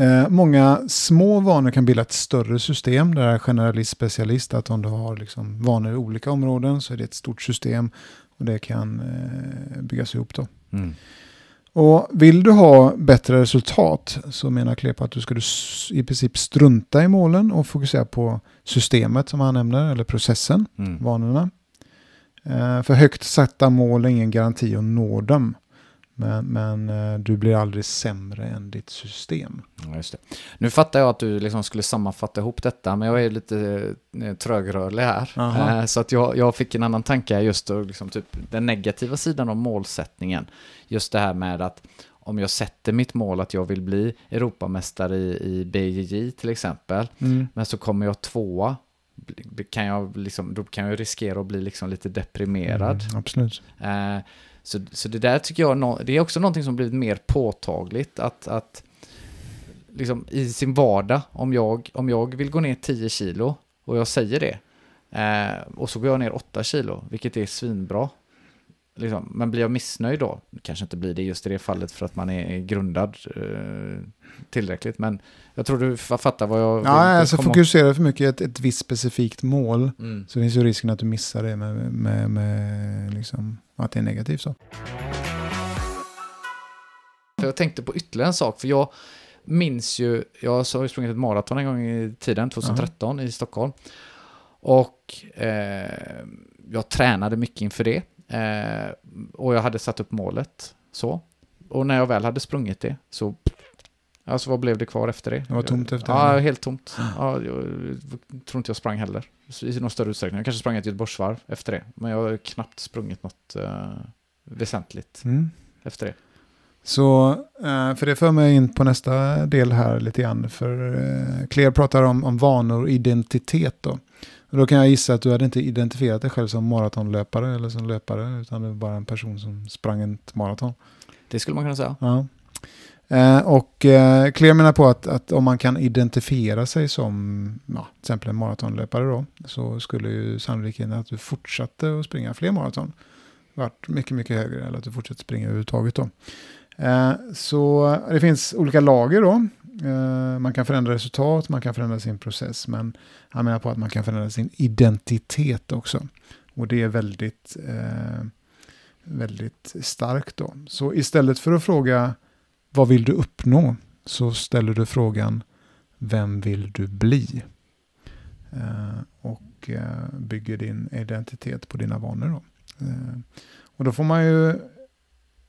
Eh, många små vanor kan bilda ett större system. Det är generalist specialist. Att om du har liksom vanor i olika områden så är det ett stort system. Och det kan eh, byggas ihop då. Mm. Och vill du ha bättre resultat så menar Klepa att du ska du i princip strunta i målen och fokusera på systemet som han nämner, eller processen, Mm. vanorna. Eh, för högt satta mål är ingen garanti att nå dem. Men, men eh, du blir aldrig sämre än ditt system. Ja, just det. Nu fattar jag att du liksom skulle sammanfatta ihop detta, men jag är lite eh, trögrörlig här. Aha. Eh, så att jag, jag fick en annan tanke just liksom typ den negativa sidan av målsättningen. Just det här med att om jag sätter mitt mål att jag vill bli Europamästare i, i BJJ till exempel, men så kommer jag tvåa, kan jag liksom, då kan jag riskera att bli liksom lite deprimerad. Mm, absolut. Eh, så, så det där tycker jag, det är också någonting som blivit mer påtagligt att, att liksom i sin vardag, om jag, om jag vill gå ner 10 kilo och jag säger det, eh, och så går jag ner 8 kilo, vilket är svinbra. Liksom. Men blir jag missnöjd då, kanske inte blir det just i det fallet för att man är grundad eh, tillräckligt, men jag tror du fa- fattar vad jag Ja, alltså komma- fokusera för mycket i ett, ett visst specifikt mål Mm. så finns ju risken att du missar det med, med, med liksom, att det är negativt. Så. Jag tänkte på ytterligare en sak, för jag minns ju, jag har sprungit ett maraton en gång i tiden, 2013 i Stockholm. Och eh, jag tränade mycket inför det. Eh, och jag hade satt upp målet. Så. Och när jag väl hade sprungit det så... Alltså vad blev det kvar efter det? Det var tomt efter Ja, det. helt tomt. Ja, jag tror inte jag sprang heller. I någon större utsträckning. Jag kanske sprang ett Göteborgsvarv efter det. Men jag har knappt sprungit något eh, väsentligt Mm. efter det. Så, eh, för det för mig in på nästa del här lite grann. För eh, Claire pratar om, om vanor och identitet då. Och då kan jag gissa att du hade inte identifierat dig själv som maratonlöpare eller som löpare, utan du var bara en person som sprang ett maraton. Det skulle man kunna säga. Ja. Eh, och eh, menar på att, att om man kan identifiera sig som ja, till exempel en maratonlöpare då, så skulle ju sannolikheten att du fortsatte att springa fler maraton varit mycket, mycket högre, eller att du fortsätter springa överhuvudtaget då. Eh, så det finns olika lager då. Eh, man kan förändra resultat, man kan förändra sin process, men han menar på att man kan förändra sin identitet också. Och det är väldigt, eh, väldigt starkt då. Så istället för att fråga vad vill du uppnå? Så ställer du frågan vem vill du bli? Eh, och eh, bygger din identitet på dina vanor. Då. Eh, och då får man ju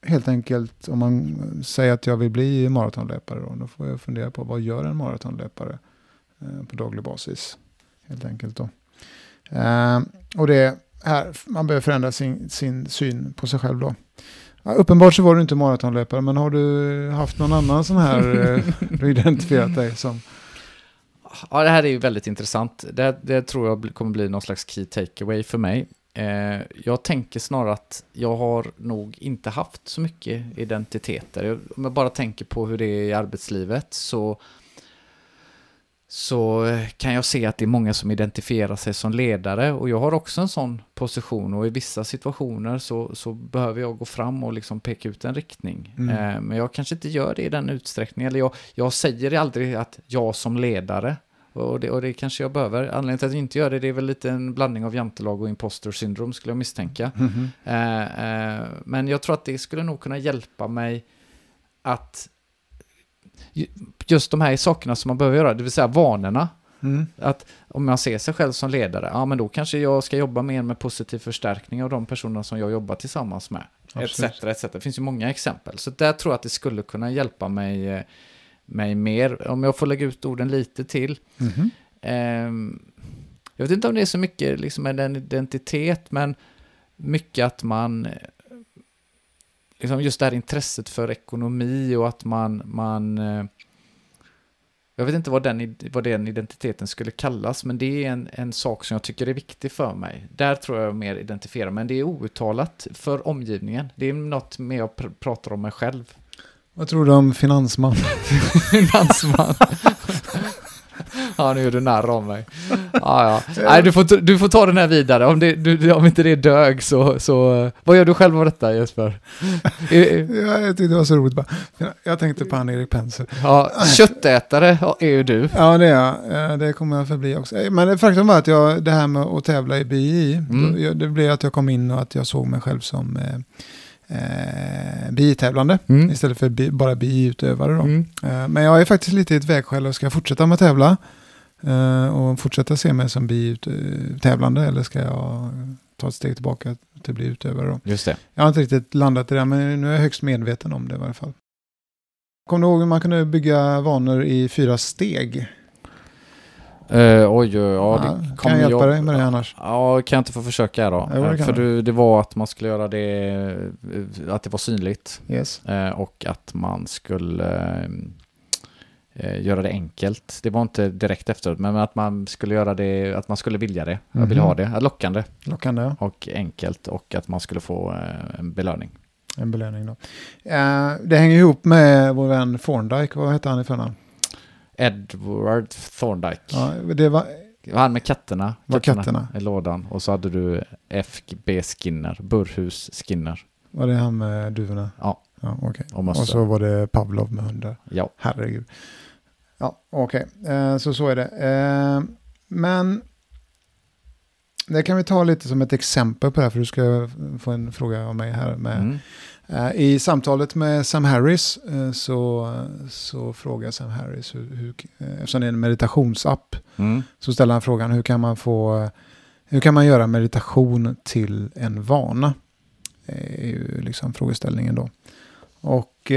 helt enkelt, om man säger att jag vill bli maratonlöpare, då, då får jag fundera på vad gör en maratonlöpare på daglig basis? Helt enkelt då. Och det här, man behöver förändra sin, sin syn på sig själv då. Ja, uppenbart så var du inte maratonlöpare, men har du haft någon annan sån här eh, *laughs* du identifierat dig som? Ja, det här är ju väldigt intressant. Det, det tror jag kommer bli någon slags key takeaway för mig. Eh, jag tänker snarare att jag har nog inte haft så mycket identiteter. Om jag bara tänker på hur det är i arbetslivet så, så kan jag se att det är många som identifierar sig som ledare och jag har också en sån position och i vissa situationer så, så behöver jag gå fram och liksom peka ut en riktning. Mm. Eh, men jag kanske inte gör det i den utsträckningen. Eller jag, jag säger aldrig att jag som ledare och det, och det kanske jag behöver. Anledningen till att jag inte gör det, det är väl lite en blandning av jantelag och imposter syndrom skulle jag misstänka. Eh, eh, men jag tror att det skulle nog kunna hjälpa mig att just de här sakerna som man behöver göra, det vill säga vanorna. Mm. Att om man ser sig själv som ledare, ja men då kanske jag ska jobba mer med positiv förstärkning av de personer som jag jobbar tillsammans med. Etc, Absolut. etc. Det finns ju många exempel. Så där tror jag att det skulle kunna hjälpa mig, eh, mig mer. Om jag får lägga ut orden lite till. Mhm. Ehm, jag vet inte om det är så mycket liksom med en identitet, men mycket att man... Liksom just det här intresset för ekonomi och att man... man eh, jag vet inte vad den, vad den identiteten skulle kallas, men det är en, en sak som jag tycker är viktig för mig. Där tror jag mer identifierar, men det är outtalat för omgivningen. Det är något mer jag pr- pratar om mig själv. Vad tror du om finansman? *laughs* Finansman. *laughs* *laughs* ja, nu gör du narr av mig. *laughs* Ja, ja. Nej, du får, du får ta den här vidare. Om, det, du, om inte det dög så, så... eh, Vad gör du själv av detta Jesper? *laughs* Ja, jag tyckte det var så roligt. Jag tänkte på han Erik Penser. ja, köttätare är ju du. Ja, det är jag. Eh, Det kommer jag förbli också. Eh, Men faktum var att jag, det här med att tävla i BI, Mm. det blev att jag kom in och att jag såg mig själv som eh, BI-tävlande Mm. istället för bi, bara BI-utövare. Då. Mm. Eh, men jag är faktiskt lite i ett vägskäl och ska jag fortsätta med att tävla eh, och fortsätta se mig som BI-tävlande eller ska jag ta ett steg tillbaka till att bli utövare. Då. Just det. Jag har inte riktigt landat i det, men nu är jag högst medveten om det i varje fall. Kommer du ihåg hur man kunde bygga vanor i fyra steg? Uh, oj, oj, ja, Ja, det kan kommer jag hjälpa jag- dig med det annars? Ja, kan jag inte få försöka då? Jo, Eh, kan För du. det var att man skulle göra det, eh, att det var synligt. Yes. Eh, och att man skulle eh, göra det enkelt. Det var inte direkt efteråt, men att man skulle göra det, att man skulle vilja det. Jag ville Mhm. ha det, Ja, lockande Lockande, ja. och enkelt och att man skulle få en belöning. En belöning då. Det hänger ihop med vår vän Thorndike. Vad hette han i förnamn? Edward Thorndike. Ja, det var, han med katterna, Var katterna? i lådan. Och så hade du FB Skinner, Burhus Skinner. var det han med duvorna? Ja. Ja, okej. Och. Och så var det Pavlov med hundar. Ja. Herregud. Ja, okej. Eh, så så är det. Eh, men det kan vi ta lite som ett exempel på det här, för du ska få en fråga av mig här med. Mm. Eh, I samtalet med Sam Harris eh, så, så frågar Sam Harris, hur, hur, eh, eftersom det är en meditationsapp, Mm. så ställer han frågan hur kan man få hur kan man göra meditation till en vana? är ju liksom frågeställningen då. Och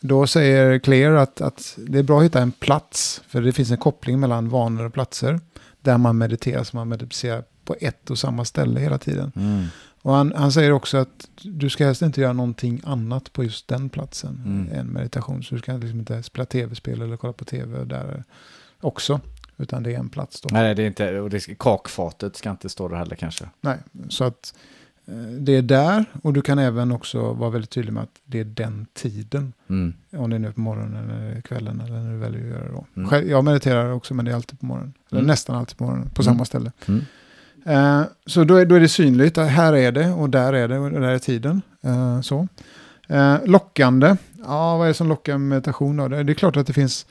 då säger Claire att, att det är bra att hitta en plats, för det finns en koppling mellan vanor och platser, där man mediterar, så man mediterar på ett och samma ställe hela tiden. Mm. Och han, han säger också att du ska helst inte göra någonting annat på just den platsen Mm. än meditation. Så du ska liksom inte spela tv-spel eller kolla på tv där också. Utan det är en plats då. Nej, det är inte, och det ska, kakfatet ska inte stå där heller kanske. Nej, så att eh, det är där och du kan även också vara väldigt tydlig med att det är den tiden. Mm. Om det är nu på morgonen eller kvällen eller när du väljer att göra det då. Mm. Jag mediterar också men det är alltid på morgonen. Eller Mm. nästan alltid på morgonen på Mm. samma ställe. Eh, så då är, då är det synligt, här är det och där är det och där är tiden. Eh, så. Eh, lockande, ja vad är det som lockar med meditation då? Det, är klart att det finns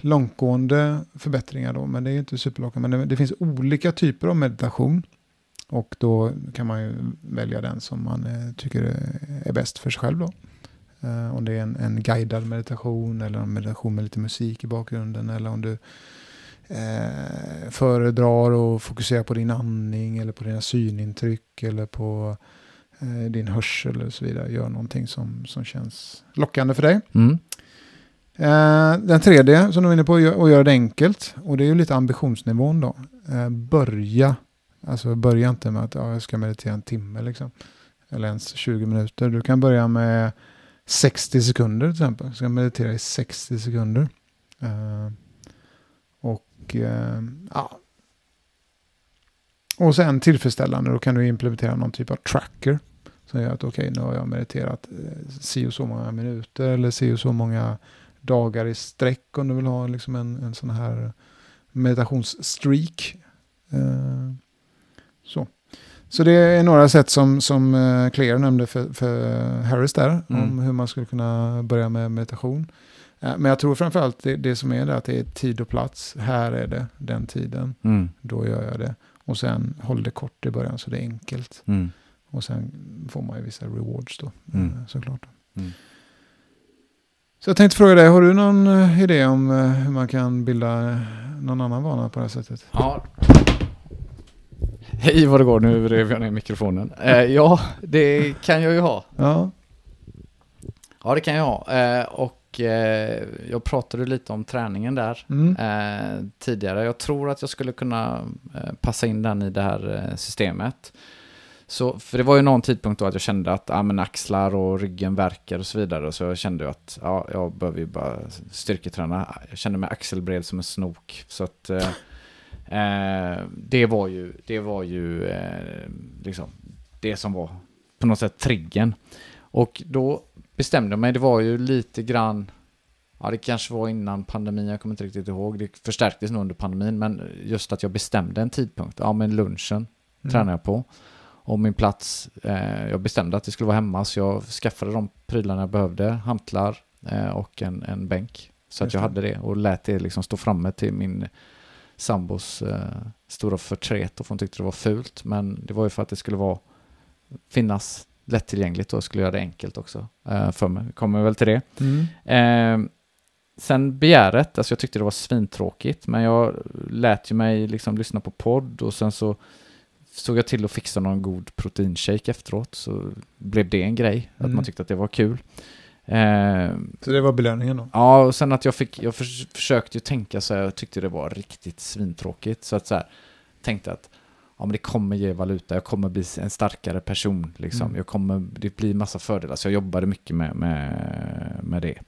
långtgående förbättringar då, men det är inte superlockande. Men det, det finns olika typer av meditation. Och då kan man ju välja den som man eh, tycker är- bäst för sig själv då. Eh, om det är en, en guidad meditation eller en meditation med lite musik i bakgrunden eller om du eh, föredrar och fokuserar på din andning eller på dina synintryck eller på eh, din hörsel och så vidare. Gör någonting som, som känns lockande för dig. Mm. Eh, den tredje som du är inne på, att göra det enkelt. Och det är ju lite ambitionsnivån då. Eh, börja, alltså börja inte med att ja, jag ska meditera en timme liksom. Eller ens 20 minuter. Du kan börja med 60 sekunder till exempel. Du ska meditera i 60 sekunder. Eh, ja. Och sen tillfredsställande, då kan du implementera någon typ av tracker. Som gör att okej, nu har jag mediterat eh, si och så många minuter eller si och så många dagar i sträck om du vill ha liksom en, en sån här meditationsstreak. Eh, så. så det är några sätt som, som eh, Claire nämnde för, för Harris där, Mm. om hur man skulle kunna börja med meditation. Eh, men jag tror framförallt det, det som är det att det är tid och plats. Här är det den tiden, Mm. då gör jag det. Och sen håll det kort i början så det är enkelt. Mm. Och sen får man ju vissa rewards då, Mm. eh, såklart. Mm. Så jag tänkte fråga dig, har du någon eh, idé om hur man kan bilda någon annan vana på det här sättet? Ja. Hej vad det går, nu rev jag ner mikrofonen. Eh, ja, det kan jag ju ha. Ja, Ja, det kan jag ha. Eh, och eh, jag pratade lite om träningen där mm. eh, tidigare. Jag tror att jag skulle kunna eh, passa in den i det här eh, systemet. Så, för det var ju någon tidpunkt då att jag kände att ah, men axlar och ryggen verkar och så vidare. Så jag kände att ja, jag behöver ju bara styrketräna. Jag kände mig axelbred som en snok. Så att eh, eh, det var ju, det var ju liksom det som var på något sätt triggen. Och då bestämde mig, det var ju lite grann, ja det kanske var innan pandemin, jag kommer inte riktigt ihåg, det förstärktes nog under pandemin, men just att jag bestämde en tidpunkt, ja men lunchen Mm. tränar jag på. Och min plats, eh, jag bestämde att det skulle vara hemma, så jag skaffade de prylarna jag behövde, hantlar eh, och en, en bänk. Så att jag hade det och lät det liksom stå framme till min sambos eh, stora förtret och hon tyckte det var fult. Men det var ju för att det skulle vara finnas lättillgängligt och skulle göra det enkelt också eh, för mig. Kommer väl till det. Mm. Eh, sen begäret, alltså jag tyckte det var svintråkigt, men jag lät ju mig liksom lyssna på podd och sen så såg jag till att fixa någon god proteinshake efteråt, så blev det en grej, att Mm. man tyckte att det var kul. Eh, Så det var belöningen då? Ja, och sen att jag fick, jag förs- försökte ju tänka så här, jag tyckte det var riktigt svintråkigt. Så att så här, tänkte att ja, men det kommer ge valuta, jag kommer bli en starkare person. Liksom. Mm. Jag kommer, det blir massa fördelar, så jag jobbade mycket med, med, med det.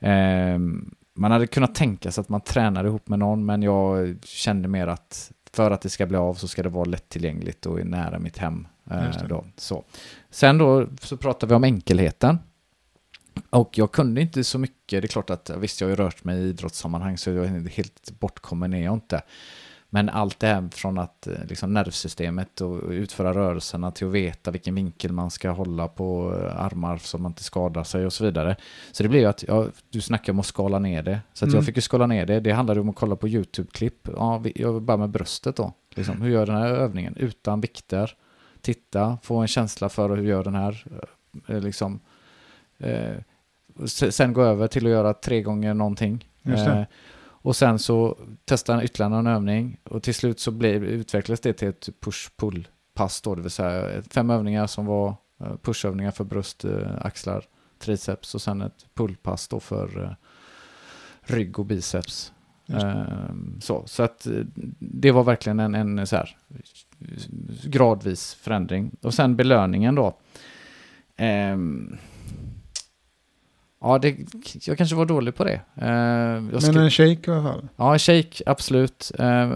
Ehm, man hade kunnat tänka sig att man tränar ihop med någon, men jag kände mer att för att det ska bli av så ska det vara lättillgängligt och nära mitt hem. eh, då. Så. Sen då så pratade vi om enkelheten. Och jag kunde inte så mycket, det är klart att visst jag har ju rört mig i idrottssammanhang så jag är helt bortkommen är jag inte. Men allt det här från att eh, liksom nervsystemet och utföra rörelserna till att veta vilken vinkel man ska hålla på eh, armar så man inte skadar sig och så vidare. Så det blev ju att, ja, du snackar om att skala ner det. Så att Mm. jag fick ju skala ner det. Det handlade om att kolla på YouTube-klipp. Ja, jag börjar med bröstet då. Liksom, hur gör den här övningen? Utan vikter. Titta, få en känsla för hur gör den här. eh, Liksom, eh, sen gå över till att göra tre gånger någonting. Eh, och sen så testa en ytterligare någon övning och till slut så blev, utvecklades det till ett push-pull-pass då, det vill säga fem övningar som var eh, pushövningar för bröst, eh, axlar, triceps och sen ett pull-pass då för eh, rygg och biceps. Ehm, så, så att det var verkligen en, en så här gradvis förändring. Och sen belöningen då. Ehm, ja, det, jag kanske var dålig på det. Ehm, jag Men skrev- en shake i alla fall? Ja, shake, absolut. Eh,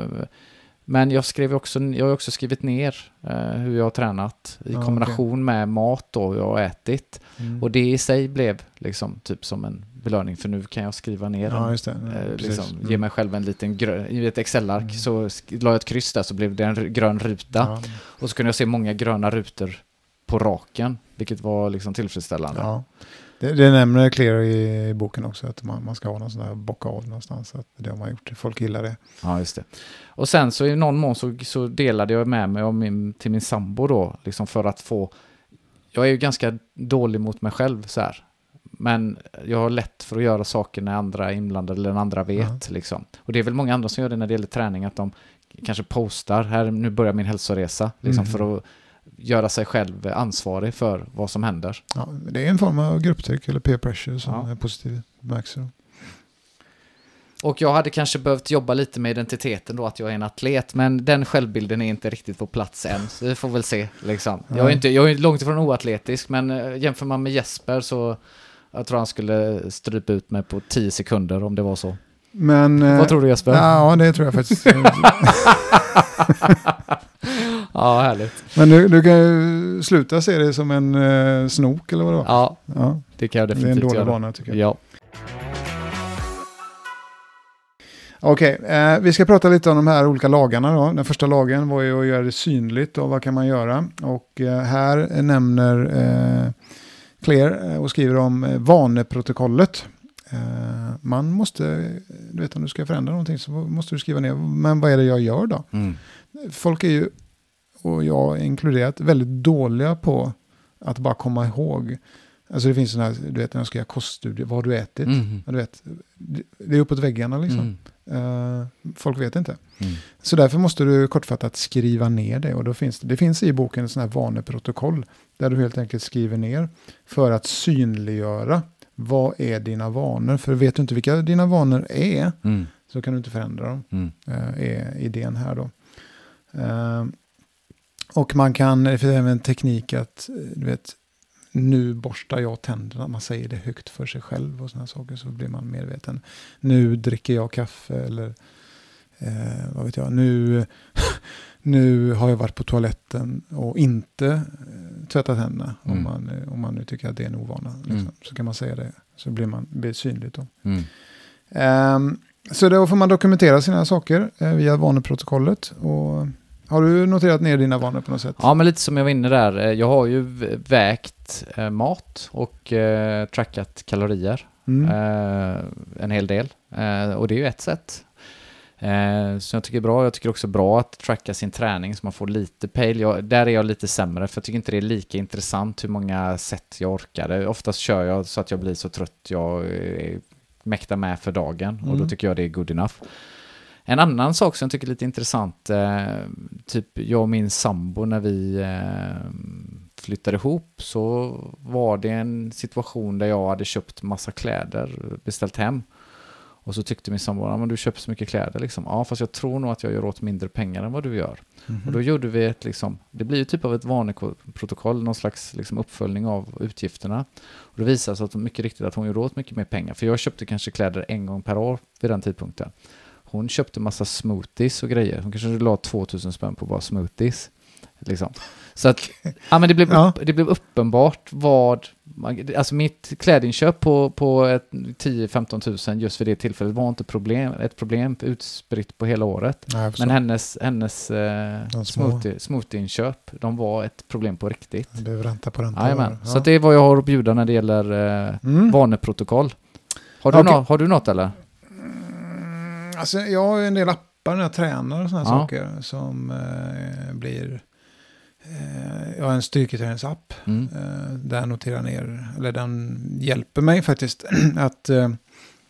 Men jag, skrev också, jag har också skrivit ner eh, hur jag har tränat i Ja, kombination med mat då jag har ätit. Mm. Och det i sig blev liksom typ som en belöning för nu kan jag skriva ner Ja, en, det. Ja, eh, liksom, Mm. ge mig själv en liten grön, i ett Excel-ark Mm. så la jag ett kryss där så blev det en grön ruta. Ja. Och så kunde jag se många gröna rutor på raken, vilket var liksom tillfredsställande. Det, det nämner Clear i, i boken också, att man, man ska ha någon sån där bocka av någonstans. Så Att det har man gjort. Folk gillar det. Ja, just det. Och sen så i någon mån så, så delade jag med mig av min, till min sambo då, liksom för att få... Jag är ju ganska dålig mot mig själv så här. Men jag har lätt för att göra saker när andra är inblandade eller när andra vet. Liksom. Och det är väl många andra som gör det när det gäller träning, att de kanske postar, här nu börjar min hälsoresa, liksom, Mhm. för att göra sig själv ansvarig för vad som händer. Ja, det är en form av grupptryck eller peer pressure som Ja. är positiv. Och jag hade kanske behövt jobba lite med identiteten då, att jag är en atlet, men den självbilden är inte riktigt på plats än, så vi får väl se. Liksom. Jag, är inte, jag är långt ifrån oatletisk, men eh, jämför man med Jesper så jag tror han skulle strypa ut mig på 10 sekunder om det var så. Men... eh, Vad tror du Jesper? Ja, det tror jag faktiskt. *laughs* *laughs* Ja, härligt. Men du, du kan ju sluta se det som en eh, snok eller vad det var. Ja, Ja, det kan jag det är en definitivt dålig göra. vana tycker jag. Ja. Okej, eh, vi ska prata lite om de här olika lagarna då. Den första lagen var ju att göra det synligt och vad kan man göra. Och eh, här nämner eh, Claire eh, och skriver om eh, vaneprotokollet. Eh, man måste, du vet om du ska förändra någonting så måste du skriva ner, men vad är det jag gör då? Mm. Folk är ju, och jag inkluderat, väldigt dåliga på att bara komma ihåg Alltså det finns sådana här, du vet när jag ska göra koststudier, vad har du ätit? Mm. Ja, du vet, det- är uppåt väggarna liksom. Mm. Eh, folk vet inte. Mm. Så därför måste du kortfattat skriva ner det. Och då finns det, det finns i boken en sån här vaneprotokoll. Där du helt enkelt skriver ner för att synliggöra vad är dina vanor. För vet du inte vilka dina vanor är Mm. så kan du inte förändra dem. Mm. eh, är idén här då. Eh, och man kan, det finns även teknik att, eh, du vet, nu borstar jag tänderna. Man säger det högt för sig själv och sådana saker så blir man medveten. Nu dricker jag kaffe eller eh, vad vet jag. Nu, *laughs* nu har jag varit på toaletten och inte eh, tvättat händerna. Mm. Om, man, eh, om man nu tycker att det är en ovana. Liksom. Mm. Så kan man säga det. Så blir man blir synligt då. Mm. Ehm, så då får man dokumentera sina saker eh, via vaneprotokollet. Och har du noterat ner dina vanor på något sätt? Ja, men lite som jag var inne där. Eh, Jag har ju vägt eh, mat och eh, trackat kalorier. Mm. Eh, en hel del. Eh, och det är ju ett sätt. Eh, så jag tycker är bra. Jag tycker också bra att tracka sin träning så man får lite pejl. Där är jag lite sämre för jag tycker inte det är lika intressant hur många sätt jag orkar. Oftast kör jag så att jag blir så trött jag eh, mäktar med för dagen och då Mm. tycker jag det är good enough. En annan sak som jag tycker är lite intressant, eh, typ jag och min sambo när vi eh, flyttade ihop så var det en situation där jag hade köpt massa kläder, beställt hem. Och så tyckte min sambo, ja men du köper så mycket kläder liksom. Ja fast jag tror nog att jag gör åt mindre pengar än vad du gör. Mhm. Och då gjorde vi ett liksom, det blir ju typ av ett vaneprotokoll, någon slags liksom uppföljning av utgifterna. Och det visade sig att mycket riktigt att hon gjorde åt mycket mer pengar. För jag köpte kanske kläder en gång per år vid den tidpunkten. Hon köpte massa smoothies och grejer. Hon kanske la 2000 spänn på bara smoothies. Liksom. Så att, *laughs* ja men det blev, Ja. upp, det blev uppenbart vad, alltså mitt klädinköp på, på ett 10-15 000 just för det tillfället var inte problem, ett problem utspritt på hela året. Nej. Men hennes, hennes eh, smoothie, smoothie-inköp, de var ett problem på riktigt. Det behöver ränta på ränta. Jajamän, Ja. så det är vad jag har att bjuda när det gäller eh, Mm. vaneprotokoll. Har du, Okej. nå- har du något eller? Alltså, jag har ju en del appar när jag tränar och sådana Ja. saker som eh, blir... Eh, jag har en styrketräningsapp Mm. eh, där jag noterar ner, eller den hjälper mig faktiskt *clears throat* att eh,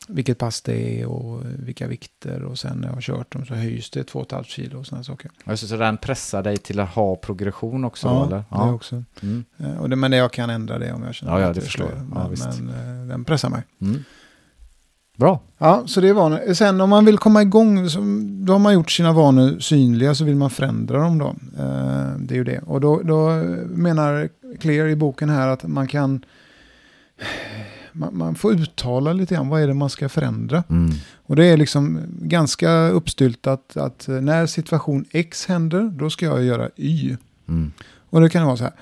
vilket pass det är och vilka vikter och sen när jag har kört dem så höjs det 2,5 kilo och sådana saker. Alltså, så den pressar dig till att ha progression också ja, eller? det också. Mm. Eh, och det, men jag kan ändra det om jag känner Ja, ja, att det förstår för. jag. Ja, Men, men eh, den pressar mig. Mm. Bra. Ja, så det var vanor. Sen om man vill komma igång, så, då har man gjort sina vanor synliga så vill man förändra dem då. Eh, det är ju det. Och då, då menar Clear i boken här att man kan man, man får uttala lite grann vad är det man ska förändra. Mm. Och det är liksom ganska uppstyltat att när situation X händer, då ska jag göra Y. Mm. Och det kan vara så här.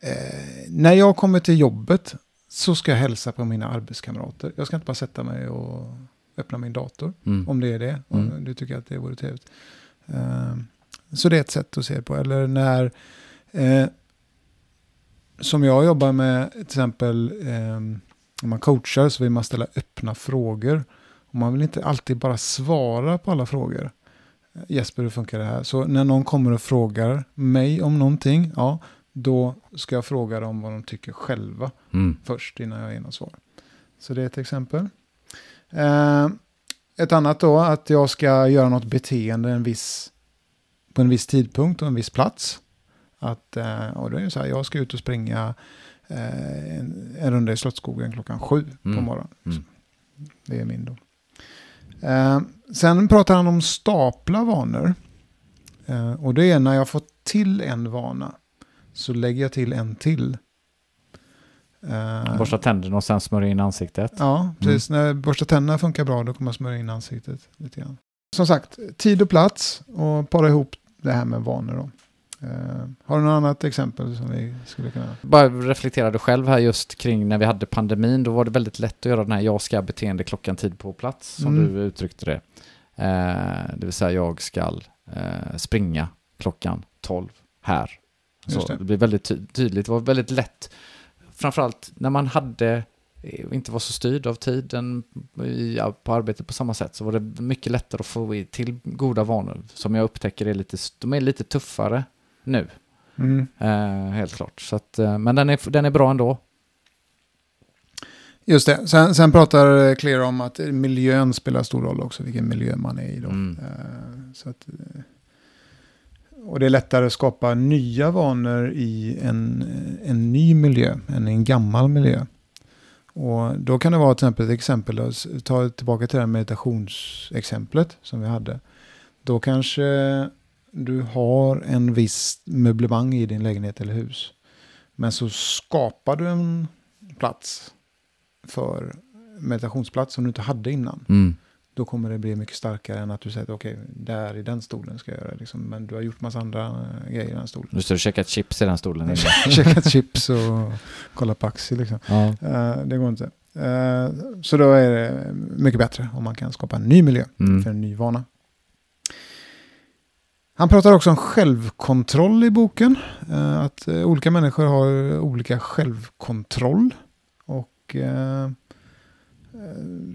Eh, när jag kommer till jobbet så ska jag hälsa på mina arbetskamrater. Jag ska inte bara sätta mig och öppna min dator. Mm. Om det är det. Mm. Om du tycker att det vore trevligt. Eh, så det är ett sätt att se på. Eller när... Eh, som jag jobbar med till exempel. Eh, om man coachar så vill man ställa öppna frågor. Och man vill inte alltid bara svara på alla frågor. Jesper, hur funkar det här? Så när någon kommer och frågar mig om någonting. Ja, då ska jag fråga dem vad de tycker själva Mm. först innan jag ger något svar. Så det är ett exempel. Eh, ett annat då, att jag ska göra något beteende en viss, på en viss tidpunkt och en viss plats. Att, eh, och då är det så här, jag ska ut och springa eh, en, en runda i Slottsskogen klockan sju på Mm. morgonen. Mm. Det är min då. Eh, sen pratar han om stapla vanor. Eh, och det är när jag får till en vana så lägger jag till en till. Eh, Borsta tänderna och sen smörja in ansiktet. Ja, precis. När borsta tänderna funkar bra då kommer man smörja in ansiktet lite grann. Som sagt, tid och plats och para ihop det här med vanor då. Eh, har du något annat exempel som vi skulle kunna... Bara reflekterade själv här just kring när vi hade pandemin. Då var det väldigt lätt att göra den här jag ska beteende klockan tid på plats som Mm. du uttryckte det. Eh, det vill säga jag ska eh, springa klockan 12 här. Så det. det. blir väldigt ty- tydligt. Det var väldigt lätt. Framförallt när man hade eh, inte var så styrd av tiden på arbetet på samma sätt så var det mycket lättare att få till goda vanor som jag upptäcker är lite, de är lite tuffare nu. Mm. Eh, helt klart. Så att, eh, men den är, den är bra ändå. Just det. Sen, sen pratar Clear om att miljön spelar stor roll också, vilken miljö man är i. Då. Mm. Eh, så att, eh, och det är lättare att skapa nya vanor i en, en ny miljö än i en gammal miljö. Och då kan det vara till exempel ett exempel, ta tillbaka till det här meditationsexemplet som vi hade. Då kanske du har en viss möblemang i din lägenhet eller hus. Men så skapar du en plats för meditationsplats som du inte hade innan. Mm. Då kommer det bli mycket starkare än att du säger okej, där i den stolen ska jag göra. Liksom. Men du har gjort massa andra eh, grejer i den stolen. Du står och käkar chips i den stolen. *laughs* Käkat chips och kollat på aktier liksom. ja. Eh, det går inte. Eh, så då är det mycket bättre om man kan skapa en ny miljö Mm. för en ny vana. Han pratar också om självkontroll i boken. Eh, att olika människor har olika självkontroll. Och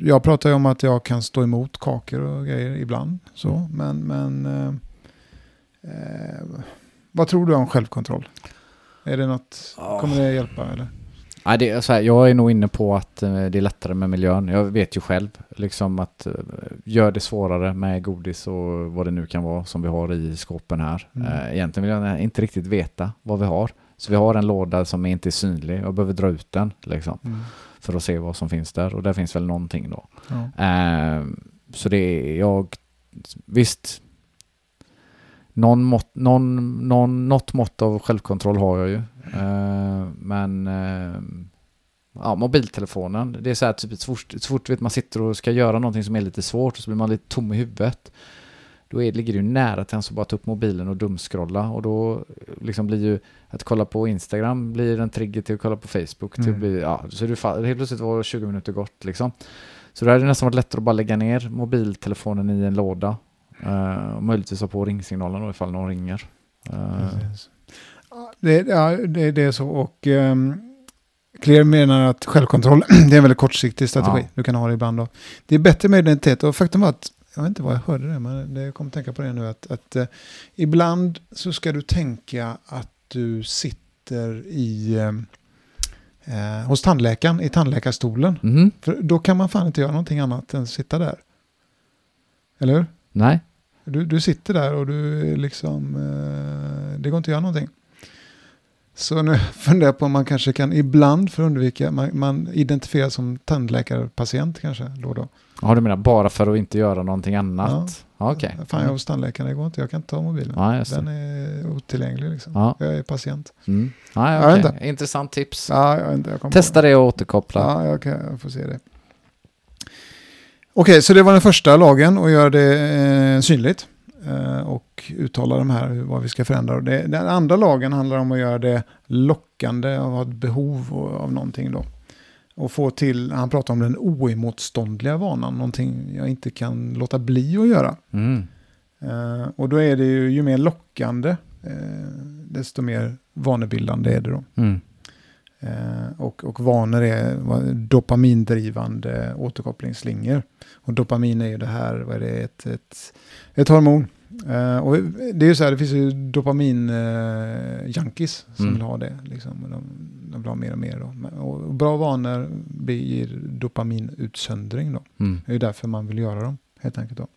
jag pratar ju om att jag kan stå emot kakor och grejer ibland. Så. Men, men eh, eh, vad tror du om självkontroll? Är det något, kommer det hjälpa eller? Nej, det är så här, jag är nog inne på att eh, det är lättare med miljön. Jag vet ju själv liksom att eh, gör det svårare med godis och vad det nu kan vara som vi har i skåpen här. Mm. Eh, Egentligen vill jag inte riktigt veta vad vi har. Så vi har en låda som inte är synlig. Jag behöver dra ut den liksom, för att se vad som finns där. Och där finns väl någonting då. Ja. Eh, så det är jag, visst, någon mått, någon, någon, något mått av självkontroll har jag ju. Eh, men eh, ja, mobiltelefonen, det är så här typ så fort, så fort vet, man sitter och ska göra någonting som är lite svårt så blir man lite tom i huvudet. Då är, ligger det ju nära till att bara ta upp mobilen och dumskrolla och då liksom blir ju att kolla på Instagram blir en trigger till att kolla på Facebook. Till Mm. bli, ja, så är det fa- helt plötsligt var 20 minuter gott liksom. Så då hade det nästan varit lättare att bara lägga ner mobiltelefonen i en låda. Uh, och möjligtvis ha på ringsignalen då ifall någon ringer. Eh. Ja, Det, ja, det, det är så. Och um, Clear menar att självkontroll *clears throat* det är en väldigt kortsiktig strategi. Ja. Du kan ha det ibland. Då. Det är bättre med identitet. Och faktum var att, jag vet inte vad jag hörde det, men det, jag kommer att tänka på det nu. Att, att eh, ibland så ska du tänka att du sitter i, eh, eh, hos tandläkaren i tandläkarstolen. mhm. För då kan man fan inte göra någonting annat än sitta där. Eller hur? Nej, Du, du sitter där och du liksom, eh, det går inte att göra någonting. Så nu *laughs* funderar jag på om man kanske kan ibland för att undvika, man, man identifieras som tandläkarpatient kanske då och då. Ja, du menar bara för att inte göra någonting annat? Ja, okej. Fan jag är hos tandläkaren, det går inte, jag kan inte ta mobilen. Just Den är otillgänglig liksom. Ja. Jag är patient. Mm. Ja, Jag ja, vet okej. Intressant tips. Ja, jag, inte, jag Testa det och återkoppla. Ja, jag, kan, jag får se det. Okej, så det var den första lagen och göra det eh, synligt. Eh, och uttala de här, vad vi ska förändra. Det, den andra lagen handlar om att göra det lockande och ha ett behov av någonting då. Och få till, han pratar om den oemotståndliga vanan, någonting jag inte kan låta bli att göra. Mm. Eh, och då är det ju, ju mer lockande, eh, desto mer vanebildande är det då. Mm. Eh, och, och vanor är dopamindrivande återkopplingsslingor. Och dopamin är ju det här, vad är det, ett, ett, ett hormon. Eh, och det är ju så här, det finns ju dopamin-junkies som Mm. vill ha det. Liksom, de, de vill ha mer och mer. Då. Och bra vanor ger dopaminutsöndring då. Mm. Det är därför man vill göra dem, helt enkelt. Då.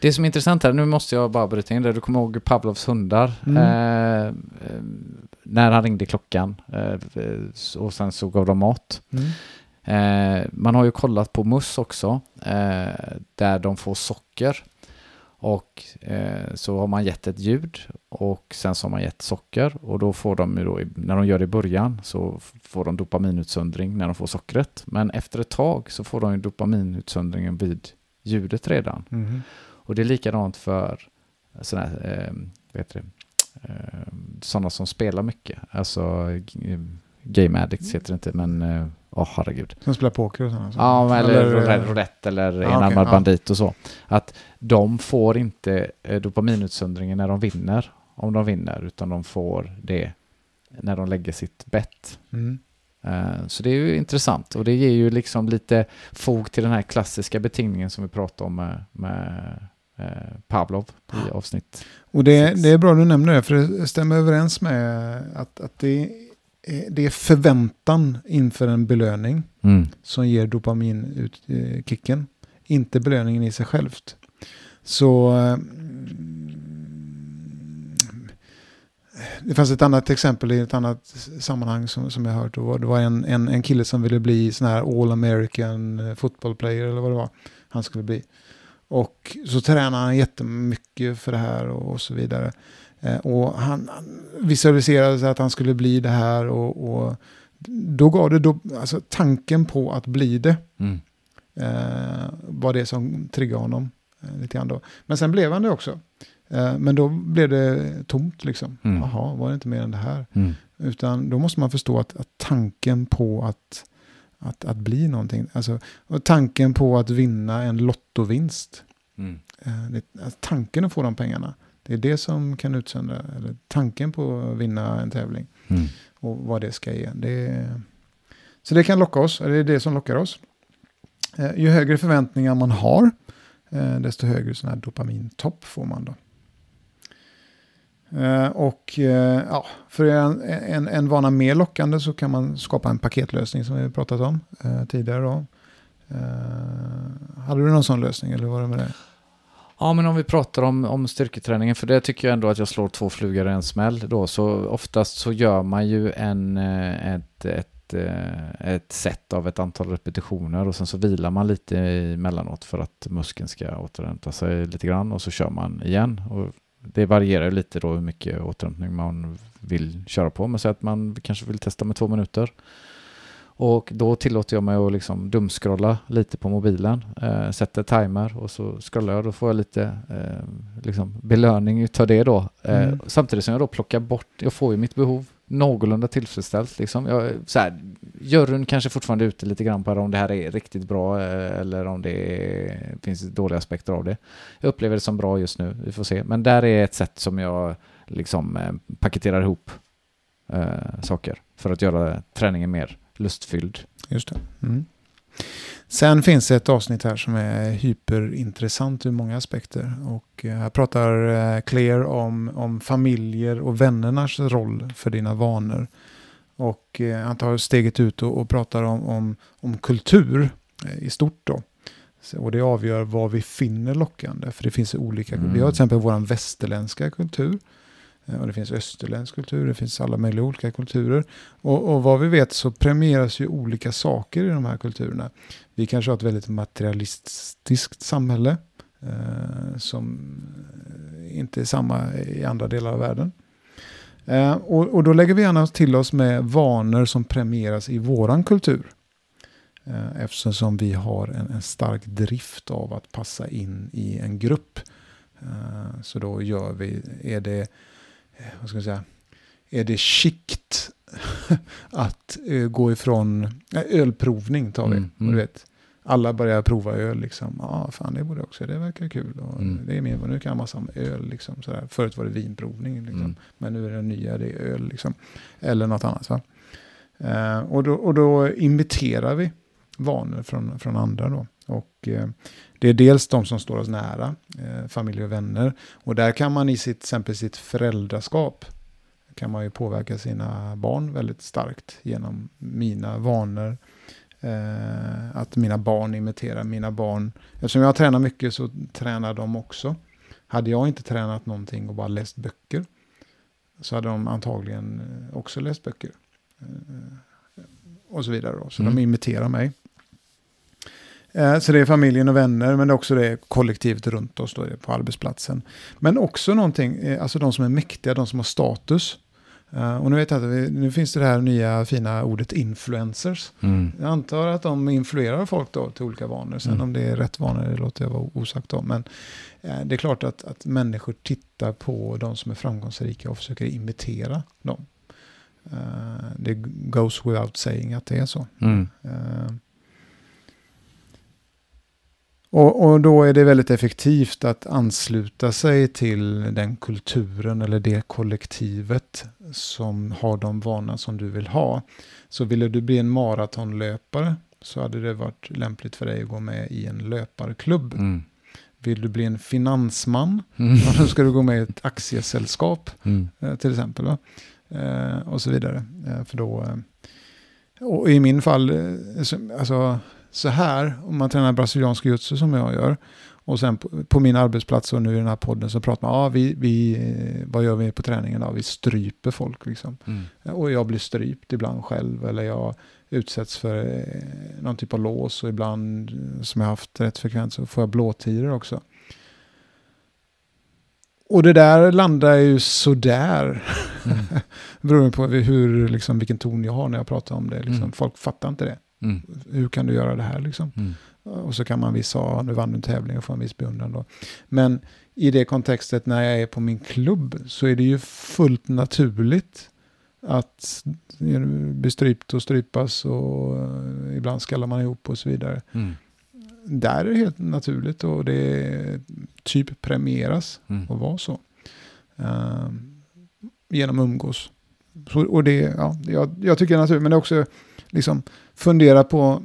Det som är intressant här, nu måste jag bara bryta in det. Du kommer ihåg Pavlovs hundar? Mm. Eh, eh, när han ringde klockan eh, och sen så gav de mat. Eh, man har ju kollat på möss också, eh, där de får socker. Och eh, så har man gett ett ljud och sen så har man gett socker och då får de ju då, när de gör det i början så får de dopaminutsöndring när de får sockret. Men efter ett tag så får de ju dopaminutsöndringen vid ljudet redan. Mhm. Och det är likadant för sådana eh, heter det? Eh, sådana som spelar mycket. Alltså g- game addicts heter det inte, men åh herregud. Som spelar poker och sådana. Ja, eller, Eller, roulette, eller ja, enarmad ja. bandit och så. Att de får inte eh, dopaminutsöndringen när de vinner, om de vinner, utan de får det när de lägger sitt bett. Mm. Eh, Så det är ju intressant och det ger ju liksom lite fog till den här klassiska betingningen som vi pratade om med, med eh, Pavlov i avsnitt. Och det, det är bra du nämner det, för det stämmer överens med att, att det, det är förväntan inför en belöning Mm. som ger dopaminkicken. Inte belöningen i sig självt. Så mm, det fanns ett annat exempel i ett annat sammanhang som, som jag hört. Det var, det var en, en, en kille som ville bli sån här All American eh, football player eller vad det var han skulle bli. Och så tränade han jättemycket för det här och, och så vidare. Eh, och han, visualiserade sig att han skulle bli det här och, och då gav det då, alltså tanken på att bli det Mm. eh, var det som triggade honom. Eh, lite grann då. Men sen blev han det också. Eh, men då blev det tomt liksom. Mm. Jaha, var det inte mer än det här? Mm. Utan då måste man förstå att, att tanken på att, att, att bli någonting, alltså tanken på att vinna en lottovinst, Mm. eh, det, alltså, tanken att få de pengarna, det är det som kan utsöndra, eller tanken på att vinna en tävling Mm. och vad det ska ge. Det så det kan locka oss, eller det är det som lockar oss. Eh, ju högre förväntningar man har, eh, desto högre sån här dopamintopp får man då. Eh, och eh, ja, för en, en, en vana mer lockande så kan man skapa en paketlösning som vi pratat om eh, tidigare. Då. Eh, hade du någon sån lösning eller var det med det? Ja, men om vi pratar om, om styrketräningen, för det tycker jag ändå att jag slår två flugor i en smäll då, så oftast så gör man ju en, eh, ett, ett, eh, ett set av ett antal repetitioner och sen så vilar man lite emellanåt för att muskeln ska återhämta sig lite grann och så kör man igen. Och det varierar ju lite då hur mycket återhämtning man vill köra på, men så att man kanske vill testa med två minuter. Och då tillåter jag mig att liksom dumskrolla lite på mobilen, eh, sätter timer och så scrollar jag. Då får jag lite eh, liksom belöning utav det då. Eh, Mm. Samtidigt som jag då plockar bort, jag får ju mitt behov någorlunda tillfredsställt. Liksom. Jag, så här, juryn kanske fortfarande är ute lite grann på om det här är riktigt bra eh, eller om det är, finns dåliga aspekter av det. Jag upplever det som bra just nu, vi får se. Men där är ett sätt som jag liksom eh, paketerar ihop eh, saker för att göra träningen mer lustfylld. Just det. Mm. Sen finns det ett avsnitt här som är hyperintressant ur många aspekter. Och eh, här pratar eh, Claire om, om familjer och vännernas roll för dina vanor. Och eh, han tar steget ut och, och pratar om, om, om kultur i stort då. Och det avgör vad vi finner lockande. För det finns olika, Mm. vi har till exempel vår västerländska kultur. Eh, och det finns österländsk kultur, det finns alla möjliga olika kulturer. Och, och vad vi vet så premieras ju olika saker i de här kulturerna. Vi kanske har ett väldigt materialistiskt samhälle eh, som inte är samma i andra delar av världen. Eh, och, och då lägger vi gärna till oss med vanor som premieras i våran kultur. Eh, eftersom vi har en, en stark drift av att passa in i en grupp. Eh, så då gör vi, är det, vad ska jag säga, är det skikt *laughs* att eh, gå ifrån, eh, ölprovning tar vi. Mm, mm. du vet, alla börjar prova öl liksom. Ja, ah, fan det borde jag också, det verkar kul. Och Mm. Det är min, nu kan jag massa om öl liksom. Sådär. Förut var det vinprovning liksom. Mm. Men nu är det nya, det är öl liksom. Eller något annat va. Eh, och, då, och då imiterar vi vanor från, från andra då. Och eh, det är dels de som står oss nära, eh, familj och vänner. Och där kan man i sitt, exempel sitt föräldraskap kan man ju påverka sina barn väldigt starkt genom mina vanor. Eh, att mina barn imiterar mina barn. Eftersom jag tränar mycket så tränar de också. Hade jag inte tränat någonting och bara läst böcker så hade de antagligen också läst böcker. Eh, och så vidare. Då. Så Mm. de imiterar mig. Eh, Så det är familjen och vänner, men det är också det kollektivet runt oss då, på arbetsplatsen. Men också någonting, eh, alltså de som är mäktiga, de som har status. Eh, Och nu, vet jag att vi, nu finns det det här nya fina ordet influencers. Mm. Jag antar att de influerar folk då till olika vanor. Sen Mm. om det är rätt vanor, det låter jag vara osagt om. Men det är klart att, att människor tittar på de som är framgångsrika och försöker imitera dem. Det goes without saying att det är så. Mm. Och, och då är det väldigt effektivt att ansluta sig till den kulturen eller det kollektivet som har de vanor som du vill ha. Så ville du bli en maratonlöpare så hade det varit lämpligt för dig att gå med i en löparklubb. Mm. Vill du bli en finansman, Mm. *laughs* då ska du gå med i ett aktiesällskap Mm. eh, till exempel. Va? Eh, och så vidare. Eh, för då, och i min fall, så, alltså så här, om man tränar brasiliansk jutsu som jag gör, och sen på, på, min arbetsplats och nu i den här podden så pratar man, ja, vi, vi, eh, vad gör vi på träningen då? Vi stryper folk liksom. Mm. Och jag blir strypt ibland själv, eller jag utsätts för eh, någon typ av lås och ibland, som jag haft rätt frekvent, så får jag blåtider också. Och det där landar ju sådär. Mm. *laughs* Beroende på hur, liksom, vilken ton jag har när jag pratar om det. Liksom. Mm. Folk fattar inte det. Mm. Hur kan du göra det här liksom? Mm. Och så kan man visa, nu vann du en tävling och få en viss beundran då. Men i det kontextet när jag är på min klubb så är det ju fullt naturligt att bli strypt och strypas och eh, ibland skallar man ihop och så vidare. Mm. Där är det helt naturligt och det typ premieras mm. att vara så. Uh, genom umgås. Så, och det, ja, jag, jag tycker naturligt, men det är också liksom fundera på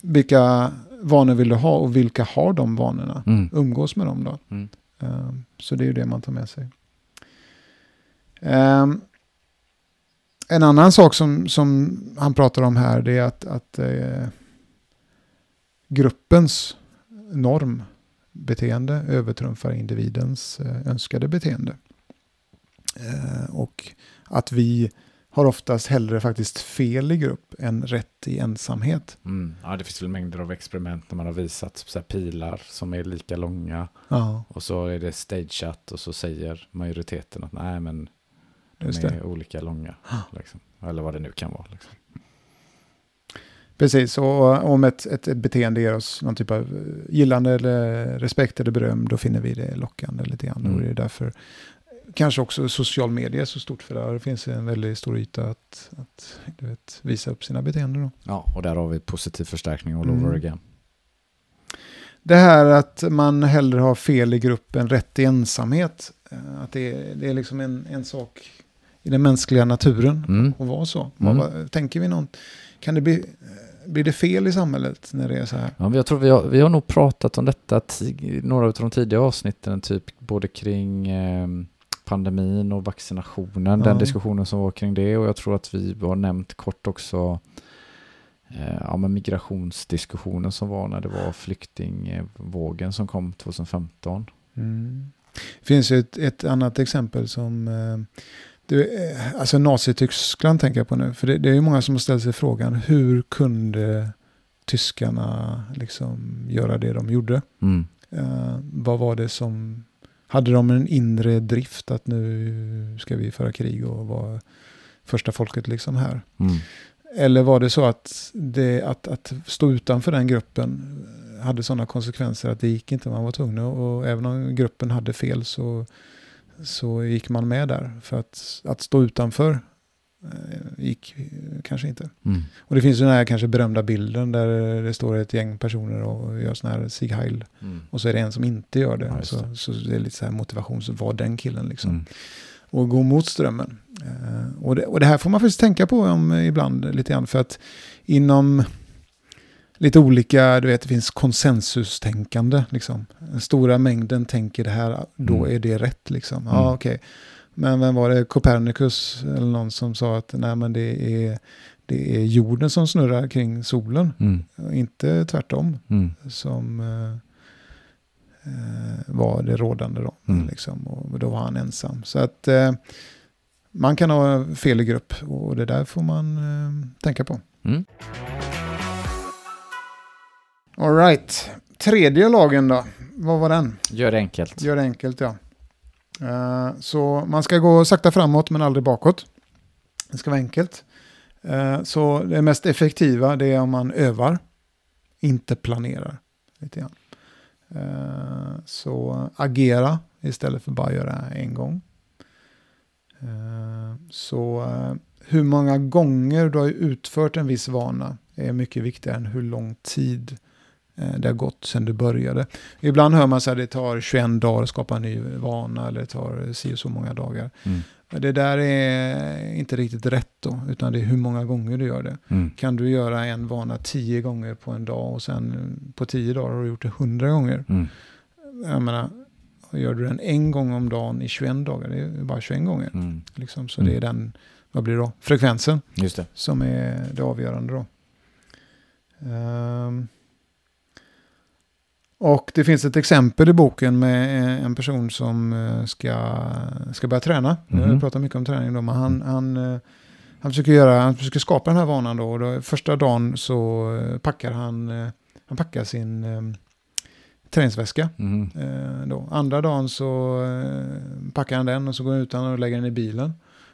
vilka vanor vill du ha och vilka har de vanorna? Mm. Umgås med dem då. Mm. Uh, så det är ju det man tar med sig. Um, en annan sak som, som han pratar om här det är att, att uh, gruppens normbeteende övertrumfar individens uh, önskade beteende. och att vi har oftast hellre faktiskt fel i grupp än rätt i ensamhet. Mm. Ja, det finns väl mängder av experiment när man har visat så pilar som är lika långa. Ja. Och så är det stageat och så säger majoriteten att nej men de Just är det. olika långa. *gasps* Liksom. Eller vad det nu kan vara. Liksom. Precis, och om ett, ett, ett, beteende ger oss någon typ av gillande eller respekt eller beröm, då finner vi det lockande lite grann. Mm. Och det är därför kanske också social media är så stort för där. Det finns en väldigt stor yta att, att vet, visa upp sina beteenden. Då. Ja, och där har vi positiv förstärkning all mm. over again. Det här att man hellre har fel i gruppen rätt i ensamhet. Eh, att det är, det är liksom en, en sak i den mänskliga naturen mm. att vara så. Mm. Vad, tänker vi något? Kan det bli, blir det fel i samhället när det är så här? Ja, jag tror vi har, vi har nog pratat om detta i några av de tidiga avsnitten, typ både kring eh, pandemin och vaccinationen, ja. den diskussionen som var kring det och jag tror att vi har nämnt kort också eh, ja, men migrationsdiskussionen som var när det var flyktingvågen som kom 2015. Mm. Det finns ett, ett annat exempel som eh, du, eh, alltså Nazityskland tänker jag på nu, för det, det är ju många som har ställt sig frågan hur kunde tyskarna liksom göra det de gjorde? Mm. Uh, vad var det som hade de en inre drift att nu ska vi föra krig och vara första folket liksom här? Mm. Eller var det så att, det, att, att stå utanför den gruppen hade sådana konsekvenser att det gick inte, man var tvungen och även om gruppen hade fel så, så gick man med där. För att, att stå utanför gick kanske inte. Mm. Och det finns den här kanske berömda bilden där det står ett gäng personer och gör sån här Sieg Heil. Mm. Och så är det en som inte gör det. Ja, så, så det är lite så här motivation, så var den killen liksom. Mm. Och gå mot strömmen. Uh, och, det, och det här får man faktiskt tänka på om, ibland lite grann. För att inom lite olika, du vet, det finns konsensustänkande. Liksom. Den stora mängden tänker det här, då mm. är det rätt. Liksom. Ja, mm. okej. Okay. Men vem var det, Copernicus eller någon som sa att nej, men det, är, det är jorden som snurrar kring solen, mm. inte tvärtom. Mm. Som eh, eh, var det rådande då. Mm. Liksom, och då var han ensam. Så att eh, man kan ha fel i grupp och det där får man eh, tänka på. Mm. All right. Tredje lagen då, vad var den? Gör det enkelt. Gör det enkelt, ja. Eh, så man ska gå sakta framåt men aldrig bakåt. Det ska vara enkelt. Eh, så det mest effektiva det är om man övar, inte planerar. Lite grann. Eh, så agera istället för bara göra en gång. så hur många gånger du har utfört en viss vana är mycket viktigare än hur lång tid det har gått sedan du började. Ibland hör man att det tar 21 dagar att skapa en ny vana eller det tar si och så många dagar. Mm. Det där är inte riktigt rätt då, utan det är hur många gånger du gör det. Mm. Kan du göra en vana tio gånger på en dag och sen på tio dagar har du gjort det hundra gånger. Mm. Jag menar, gör du den en gång om dagen i 21 dagar, det är bara 21 gånger. Mm. Liksom, så Mm. det är den, vad blir det då? Frekvensen som är det avgörande då. Ehm. Och det finns ett exempel i boken med en person som eh, ska, ska börja träna. Mhm. Jag pratar mycket om träning då, men han, han, eh, han, försöker göra, han försöker skapa den här vanan då. Och då första dagen så eh, packar han, eh, han packar sin eh, träningsväska. Mm. Eh, då. Andra dagen så eh, packar han den och så går han ut och lägger den i bilen.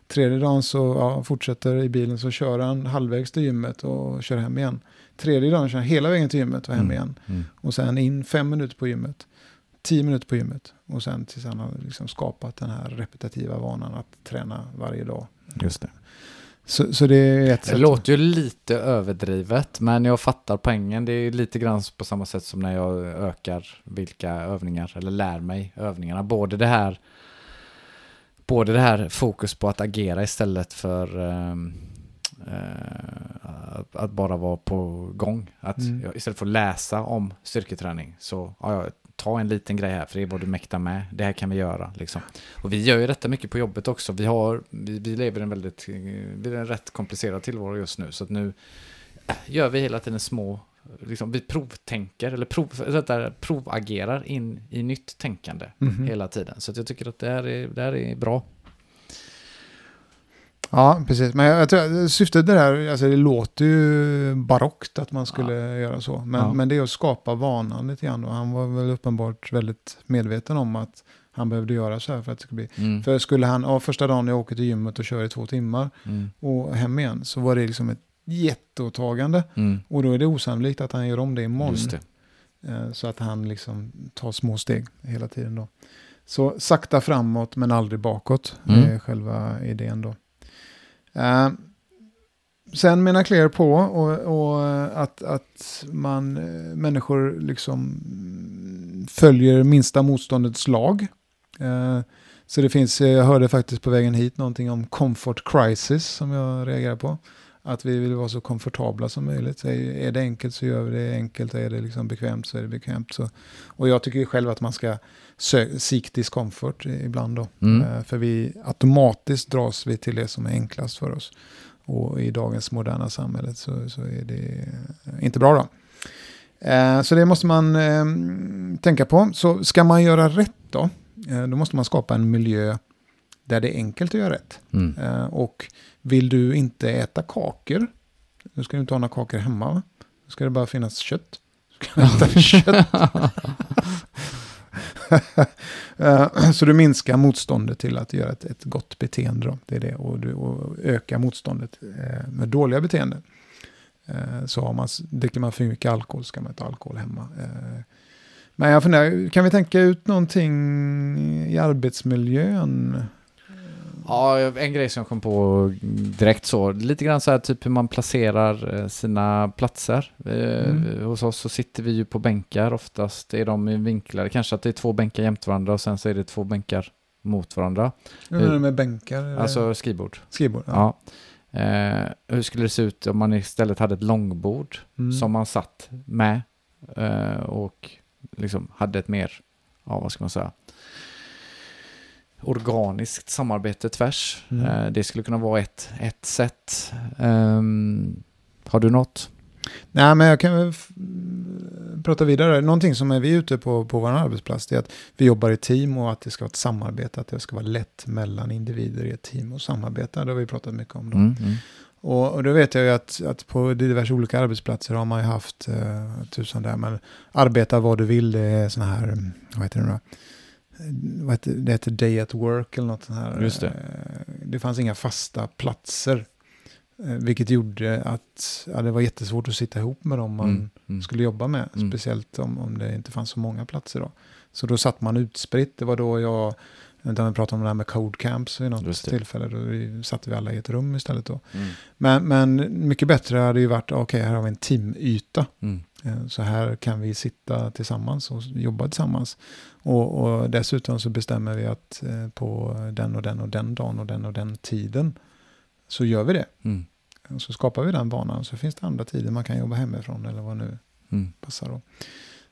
Tredje dagen så ja, fortsätter i bilen så kör han halvvägs till gymmet och kör hem igen. Tredje dagen kör han hela vägen till gymmet och hem Mm. igen. Mm. Och sen in fem minuter på gymmet. Tio minuter på gymmet. Och sen tills han har liksom skapat den här repetitiva vanan att träna varje dag. Just det. Så, så det är ett Det sätt. låter ju lite överdrivet, men jag fattar poängen. Det är lite grann på samma sätt som när jag ökar vilka övningar, eller lär mig övningarna. Både det här, både det här fokus på att agera istället för eh, att, att bara vara på gång. Att Mm. jag, istället för att läsa om styrketräning så ja, ta en liten grej här, för det är vad du mäktar med. Det här kan vi göra. Liksom. Och vi gör ju detta mycket på jobbet också. Vi, har, vi, vi lever en väldigt, eh, vi är en rätt komplicerad tillvaro just nu. Så att nu gör vi hela tiden små, liksom, vi provtänker, eller prov, där, provagerar in i nytt tänkande Mhm. hela tiden. Så jag tycker att det här är, det här är bra. Ja, precis. Men jag, jag tror, syftet där, alltså det låter ju barockt att man skulle göra så. Men, Ja. men det är att skapa vanan lite grann. Och han var väl uppenbart väldigt medveten om att han behövde göra så här för att det skulle bli. Mm. För skulle han, ja, första dagen jag åker till gymmet och kör i två timmar Mm. och hem igen, så var det liksom ett jätteåtagande. Mm. Och då är det osannolikt att han gör om det imorgon. Det. Eh, Så att han liksom tar små steg hela tiden då. Så sakta framåt men aldrig bakåt. Mm. Det är själva idén då. Eh, sen menar Claire på och, och att, att man, eh, människor liksom följer minsta motståndets lag. Eh, så det finns, jag hörde faktiskt på vägen hit någonting om comfort crisis som jag reagerar på. Att vi vill vara så komfortabla som möjligt. Så är det enkelt så gör vi det enkelt. Är det liksom bekvämt så är det bekvämt. Så. Och jag tycker ju själv att man ska seek discomfort ibland då. Mm. Eh, För vi automatiskt dras vi till det som är enklast för oss. Och i dagens moderna samhälle så, så är det eh, inte bra då. Eh, Så det måste man tänka på. Så ska man göra rätt då, då måste man skapa en miljö där det är enkelt att göra rätt. Mm. Och vill du inte äta kakor, då ska du inte ha några kakor hemma. Va? Då ska det bara finnas kött. Du ska äta *laughs* kött. *laughs* Eh, *clears throat* så du minskar motståndet till att göra ett, ett gott beteende. Då. Det är det. Och du och ökar motståndet eh, med dåliga beteenden. Eh, Så har man, dricker man för mycket alkohol ska man inte ha alkohol hemma. Eh, Men jag funderar, kan vi tänka ut någonting i arbetsmiljön? Ja, en grej som jag kom på direkt så, lite grann så här typ hur man placerar eh, sina platser. Eh, Mm. Hos oss så sitter vi ju på bänkar oftast, är de i vinklar, kanske att det är två bänkar jämte varandra och sen så är det två bänkar mot varandra. Hur är det med bänkar? eller Alltså skrivbord. skrivbord? Ja. Ja. Eh, hur skulle det se ut om man istället hade ett långbord Mm. som man satt med eh, och liksom hade ett mer, ja vad ska man säga, organiskt samarbete tvärs. Mm. Eh, det skulle kunna vara ett, ett sätt. Ehm, har du något? Nej, men jag kan prata vidare. Någonting som är vi ute på på vår arbetsplats är att vi jobbar i team och att det ska vara ett samarbete. Att det ska vara lätt mellan individer i ett team och samarbeta. Det har vi pratat mycket om. Då. Mm, mm. Och, och då vet jag ju att, att på diverse olika arbetsplatser har man ju haft eh, tusen där. Men arbeta vad du vill, det är sådana här, vad heter det nu Vad heter, det heter day at work eller något sånt här. Just det. Eh, Det fanns inga fasta platser. Eh, Vilket gjorde att ja, det var jättesvårt att sitta ihop med dem man Mm, mm. skulle jobba med. Mm. Speciellt om, om det inte fanns så många platser då. Så då satt man utspritt. Det var då jag, om vi pratade om det här med code camps vid något tillfälle. Då satt vi alla i ett rum istället då. Mm. Men, men mycket bättre hade ju varit, okej här har vi en teamyta. Mm. Eh, Så här kan vi sitta tillsammans och jobba tillsammans. Och, och dessutom så bestämmer vi att eh, på den och den och den dagen och den och den tiden så gör vi det. Mm. Och så skapar vi den vanan. Så finns det andra tider man kan jobba hemifrån eller vad nu Mm. passar då.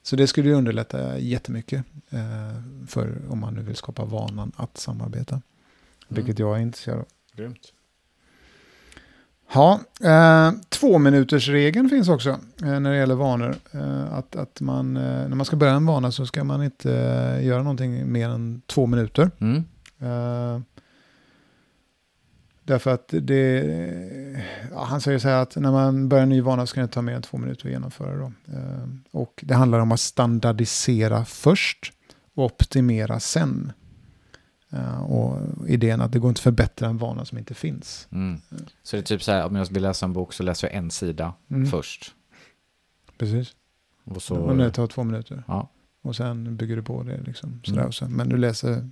Så det skulle ju underlätta jättemycket eh, för om man nu vill skapa vanan att samarbeta. Vilket jag är intresserad av. Grymt. Ja, eh, två minuters regeln finns också eh, när det gäller vanor. Eh, att, att man, eh, när man ska börja en vana så ska man inte eh, göra någonting mer än två minuter. Mm. Eh, därför att det, ja, han säger så här att när man börjar en ny vana ska det ta mer än två minuter att genomföra. Då. Eh, och det handlar om att standardisera först och optimera sen. Eh, och idén att det går inte att förbättra en vana som inte finns. Mm. Så det är typ så här, om jag vill läsa en bok så läser jag en sida Mm. först. Precis. Och så, Och det tar två minuter. ja. Och sen bygger du på det. Liksom, sådär, Mm. och sen, men du läser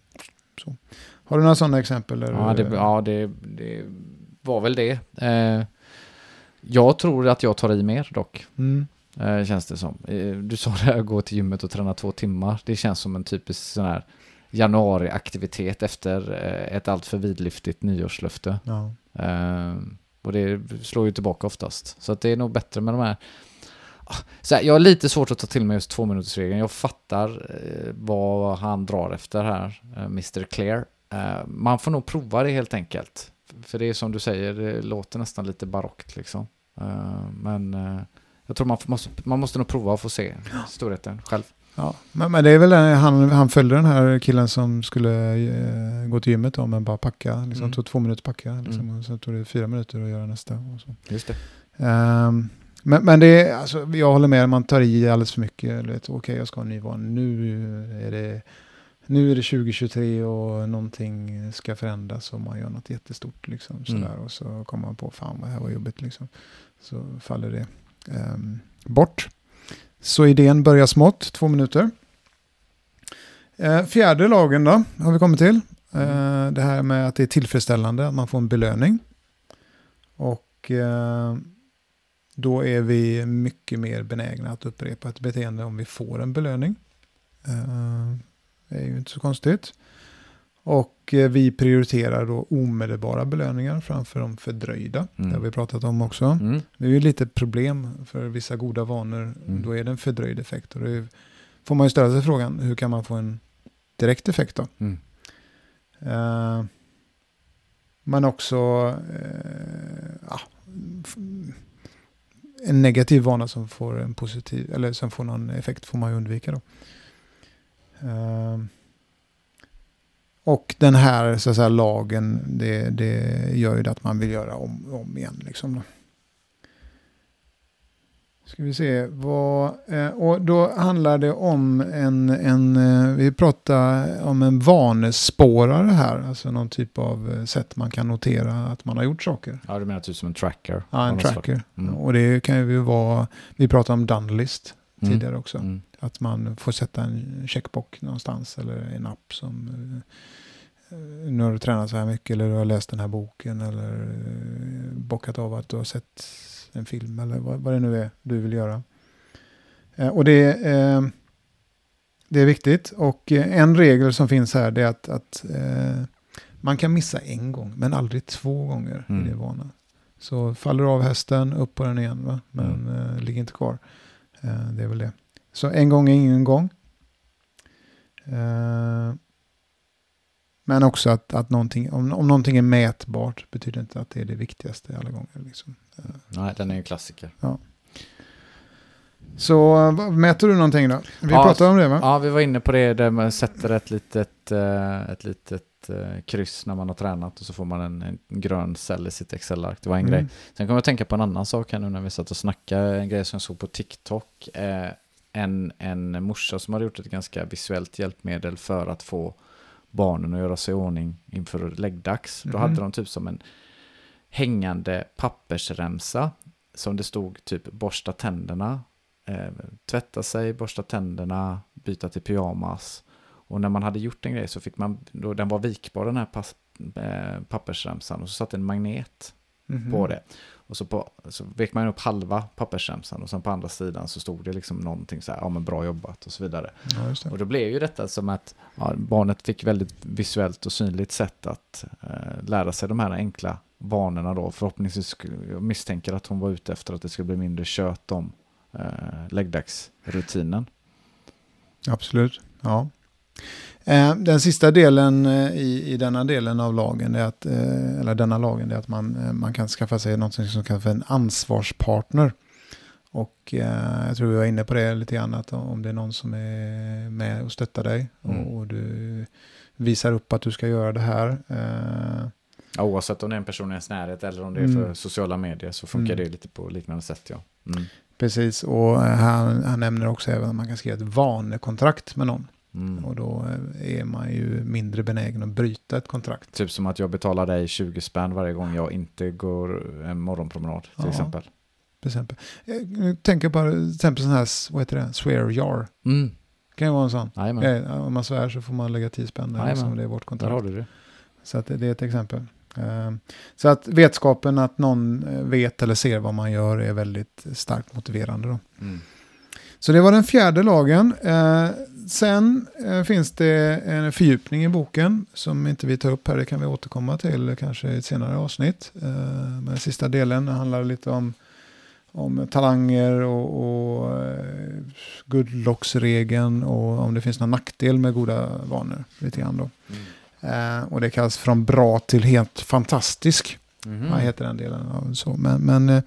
så. Har du några sådana exempel? Ja, det, ja det, det var väl det. Eh, jag tror att jag tar i mer dock, Mm. eh, känns det som. Eh, du sa det här, gå till gymmet och träna två timmar. Det känns som en typisk sån här januariaktivitet efter eh, ett alltför vidlyftigt nyårslöfte. Ja. Eh, och det slår ju tillbaka oftast. Så det är nog bättre med de här. Ah, Så här, jag har lite svårt att ta till mig just två minuters regeln. Jag fattar eh, vad han drar efter här, eh, Mr. Clear. Eh, man får nog prova det helt enkelt. För det är som du säger, det låter nästan lite barockt liksom. Eh, men jag tror man måste, man måste nog prova och få se storheten själv. Ja, men, men det är väl han, han följde den här killen som skulle eh, gå till gymmet då, men bara packa. Liksom, Mm. tog två minuter packa. Liksom, Mm. och sen tog det fyra minuter att göra nästa. Och så. Just det. Ehm, men, men det är, alltså, jag håller med, man tar i alldeles för mycket. vet, Okej, jag ska ha en ny vana. Nu är det nu är det 2023 och någonting ska förändras och man gör något jättestort. Liksom, sådär, Mm. Och så kommer man på, fan vad det här var jobbigt. Liksom. Så faller det ehm, bort. Så idén börjar smått, två minuter. Eh, fjärde lagen då, har vi kommit till. Eh, det här med att det är tillfredsställande, att man får en belöning. Och eh, då är vi mycket mer benägna att upprepa ett beteende om vi får en belöning. Det är ju inte så konstigt. Och eh, vi prioriterar då omedelbara belöningar framför de fördröjda. Mm. Det har vi pratat om också. Mm. Det är ju lite problem för vissa goda vanor. Mm. Då är det en fördröjd effekt. Och är, får man ju ställa sig frågan, hur kan man få en direkt effekt då? Mm. Eh, men också eh, ja, en negativ vana som får en positiv, eller som får någon effekt får man ju undvika då. Eh, och den här så säga, lagen, det, det gör ju det att man vill göra om, om igen. Liksom då. Ska vi se, vad, eh, och då handlar det om en, en, eh, vi pratar om en vanespårare här, alltså någon typ av eh, sätt man kan notera att man har gjort saker. Ja, du menar typ som en tracker? Ja, en tracker. Mm. Och det kan ju vara, vi pratade om Dunlist. Tidigare också. Mm. Att man får sätta en checkbox någonstans eller en app som eh, nu har du tränat så här mycket eller du har läst den här boken eller eh, bockat av att du har sett en film eller vad, vad det nu är du vill göra. Eh, och det, eh, det är viktigt och eh, en regel som finns här är att, att eh, man kan missa en gång men aldrig två gånger Mm. i det vana. Så faller du av hästen, upp på den igen va? men Mm. eh, ligg inte kvar. Eh, det är väl det. Så en gång är ingen gång. Eh, men också att, att någonting, om, om någonting är mätbart betyder inte att det är det viktigaste alla gånger. Liksom. Eh, Nej, den är ju en klassiker. Så eh, vad- mäter du någonting då? Vi Ja, pratade om det va? Ja, vi var inne på det där man sätter ett litet, ett litet eh, kryss när man har tränat och så får man en, en grön cell i sitt Excel-ark. Det var en Mm. grej. Sen kommer jag att tänka på en annan sak här nu när vi satt och snackade. En grej som jag såg på TikTok. Eh, en, en morsa som hade gjort ett ganska visuellt hjälpmedel för att få barnen att göra sig i ordning inför läggdags. Då Mhm. hade de typ som en hängande pappersremsa som det stod typ borsta tänderna, eh, tvätta sig, borsta tänderna, byta till pyjamas. Och när man hade gjort en grej så fick man, då den var vikbar den här pass, eh, pappersremsan och så satt en magnet Mhm. på det. Och så, på, så vek man upp halva pappersremsan och sen på andra sidan så stod det liksom någonting så här, ja men bra jobbat och så vidare. Ja. Och då blev ju detta som att ja, barnet fick väldigt visuellt och synligt sätt att eh, lära sig de här enkla vanorna då. Förhoppningsvis, jag misstänker att hon var ute efter att det skulle bli mindre kött om eh, läggdagsrutinen. Absolut, ja. Eh, Den sista delen eh, i, i denna delen av lagen, är att, eh, eller denna lagen, är att man, man kan skaffa sig något som kallas för en ansvarspartner. Och eh, jag tror vi var inne på det lite grann, att om det är någon som är med och stöttar dig Mm. och, och du visar upp att du ska göra det här. Eh, Ja, oavsett om det är en person i ens närhet eller om det är Mm. för sociala medier så funkar Mm. det lite på liknande sätt. Ja. Mm. precis, och han, han nämner också även att man kan skriva ett vanekontrakt med någon. Mm. Och då eh, är man ju mindre benägen att bryta ett kontrakt. Typ som att jag betalar dig 20 spänn varje gång jag inte går en morgonpromenad till Ja. exempel. Till exempel. Eh, Nu tänker jag på till exempel sån här, vad heter det, swear jar. Mm. kan ju vara en sån. Jajamän, Eh, Om man svär så får man lägga 10 spänn där, liksom, det är vårt där kontrakt. har du det. Så att det, är ett exempel. Eh, Så att vetskapen att någon vet eller ser vad man gör är väldigt starkt motiverande. Då. Mm. Så det var den fjärde lagen. Sen eh, finns det en fördjupning i boken som inte vi tar upp här. Det kan vi återkomma till kanske i ett senare avsnitt. Eh, men den sista delen handlar lite om, om talanger och, och eh, goodlocksregeln och om det finns någon nackdel med goda vanor. Lite grann då. Mm. Eh, och det kallas från bra till helt fantastisk. Mhm. Vad heter den delen? så. Men, men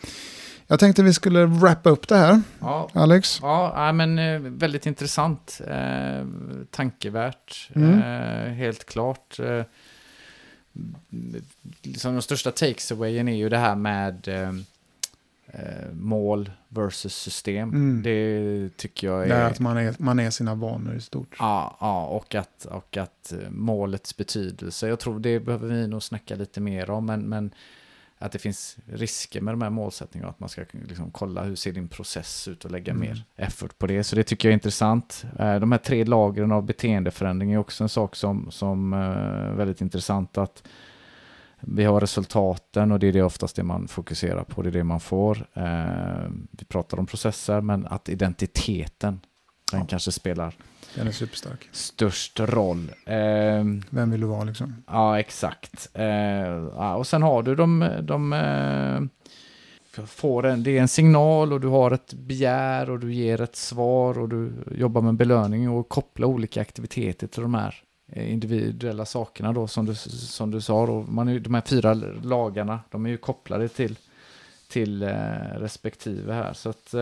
jag tänkte vi skulle wrappa upp det här. Ja, Alex? Ja, men eh, väldigt intressant. Eh, tankevärt. Mm. Eh, helt klart. Eh, liksom den största takeawayen är ju det här med eh, eh, mål versus system. Mm. Det tycker jag Det är är... att man är, man är sina vanor i stort. Ja, ja och, att, och att eh, målets betydelse. Jag tror det behöver vi nog snacka lite mer om, men, men att det finns risker med de här målsättningarna. Att man ska liksom kolla hur ser din process ut och lägga Mm. mer effort på det. Så det tycker jag är intressant. Eh, De här tre lagren av beteendeförändring är också en sak som, som eh, är väldigt intressant. att vi har resultaten och det är det oftast det man fokuserar på, det är det man får. Eh, Vi pratar om processer, men att identiteten, den Ja. kanske spelar Den är superstark. störst roll. Ehm, Vem vill du vara liksom? ja, exakt. Eh, ja, och sen har du de... de eh, får en, det är en signal och du har ett begär och du ger ett svar och du jobbar med belöning och kopplar olika aktiviteter till de här eh, individuella sakerna då som du, som du sa. Då. Man är, de här fyra lagarna, de är ju kopplade till, till eh, respektive här. Så att,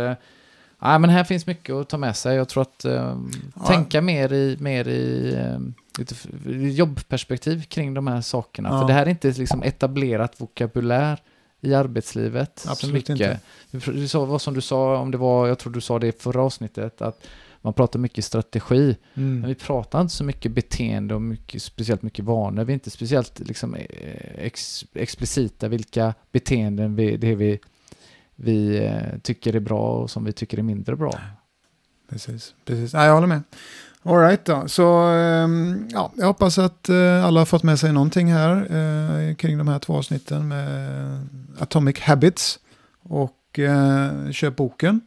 ja, men här finns mycket att ta med sig. Jag tror att eh, Ja. tänka mer i, mer i lite i jobbperspektiv kring de här sakerna. Ja. För det här är inte liksom etablerat vokabulär i arbetslivet. så Absolut mycket. inte. Du, sa, vad som du sa, om det var, jag tror du sa det i förra avsnittet, att man pratar mycket strategi. Men Mm. vi pratar inte så mycket beteende och mycket, speciellt mycket vanor. Vi är inte speciellt liksom, eh, ex, explicita vilka beteenden vi, det är vi, vi eh, tycker är bra och som vi tycker är mindre bra. Precis, precis. Ja, jag håller med. All right då. Så ehm, ja, jag hoppas att eh, alla har fått med sig någonting här eh, kring de här två avsnitten med Atomic Habits. Och eh, köp boken.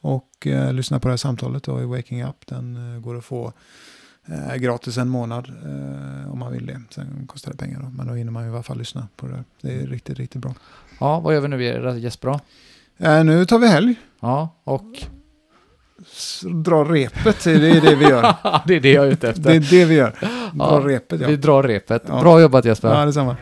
Och eh, lyssna på det här samtalet då i Waking Up. Den eh, går att få eh, gratis en månad eh, om man vill det. Sen kostar det pengar då. Men då hinner man ju i alla fall lyssna på det. där. Det är riktigt, riktigt bra. Ja, vad gör vi nu Jesper? Eh, nu tar vi helg. Ja, och Dra repet, det är det vi gör. *laughs* det är det jag är ute efter. Det är det vi gör. Dra Ja, repet ja. Vi drar repet. Ja. Bra jobbat Jesper. Ja, detsamma.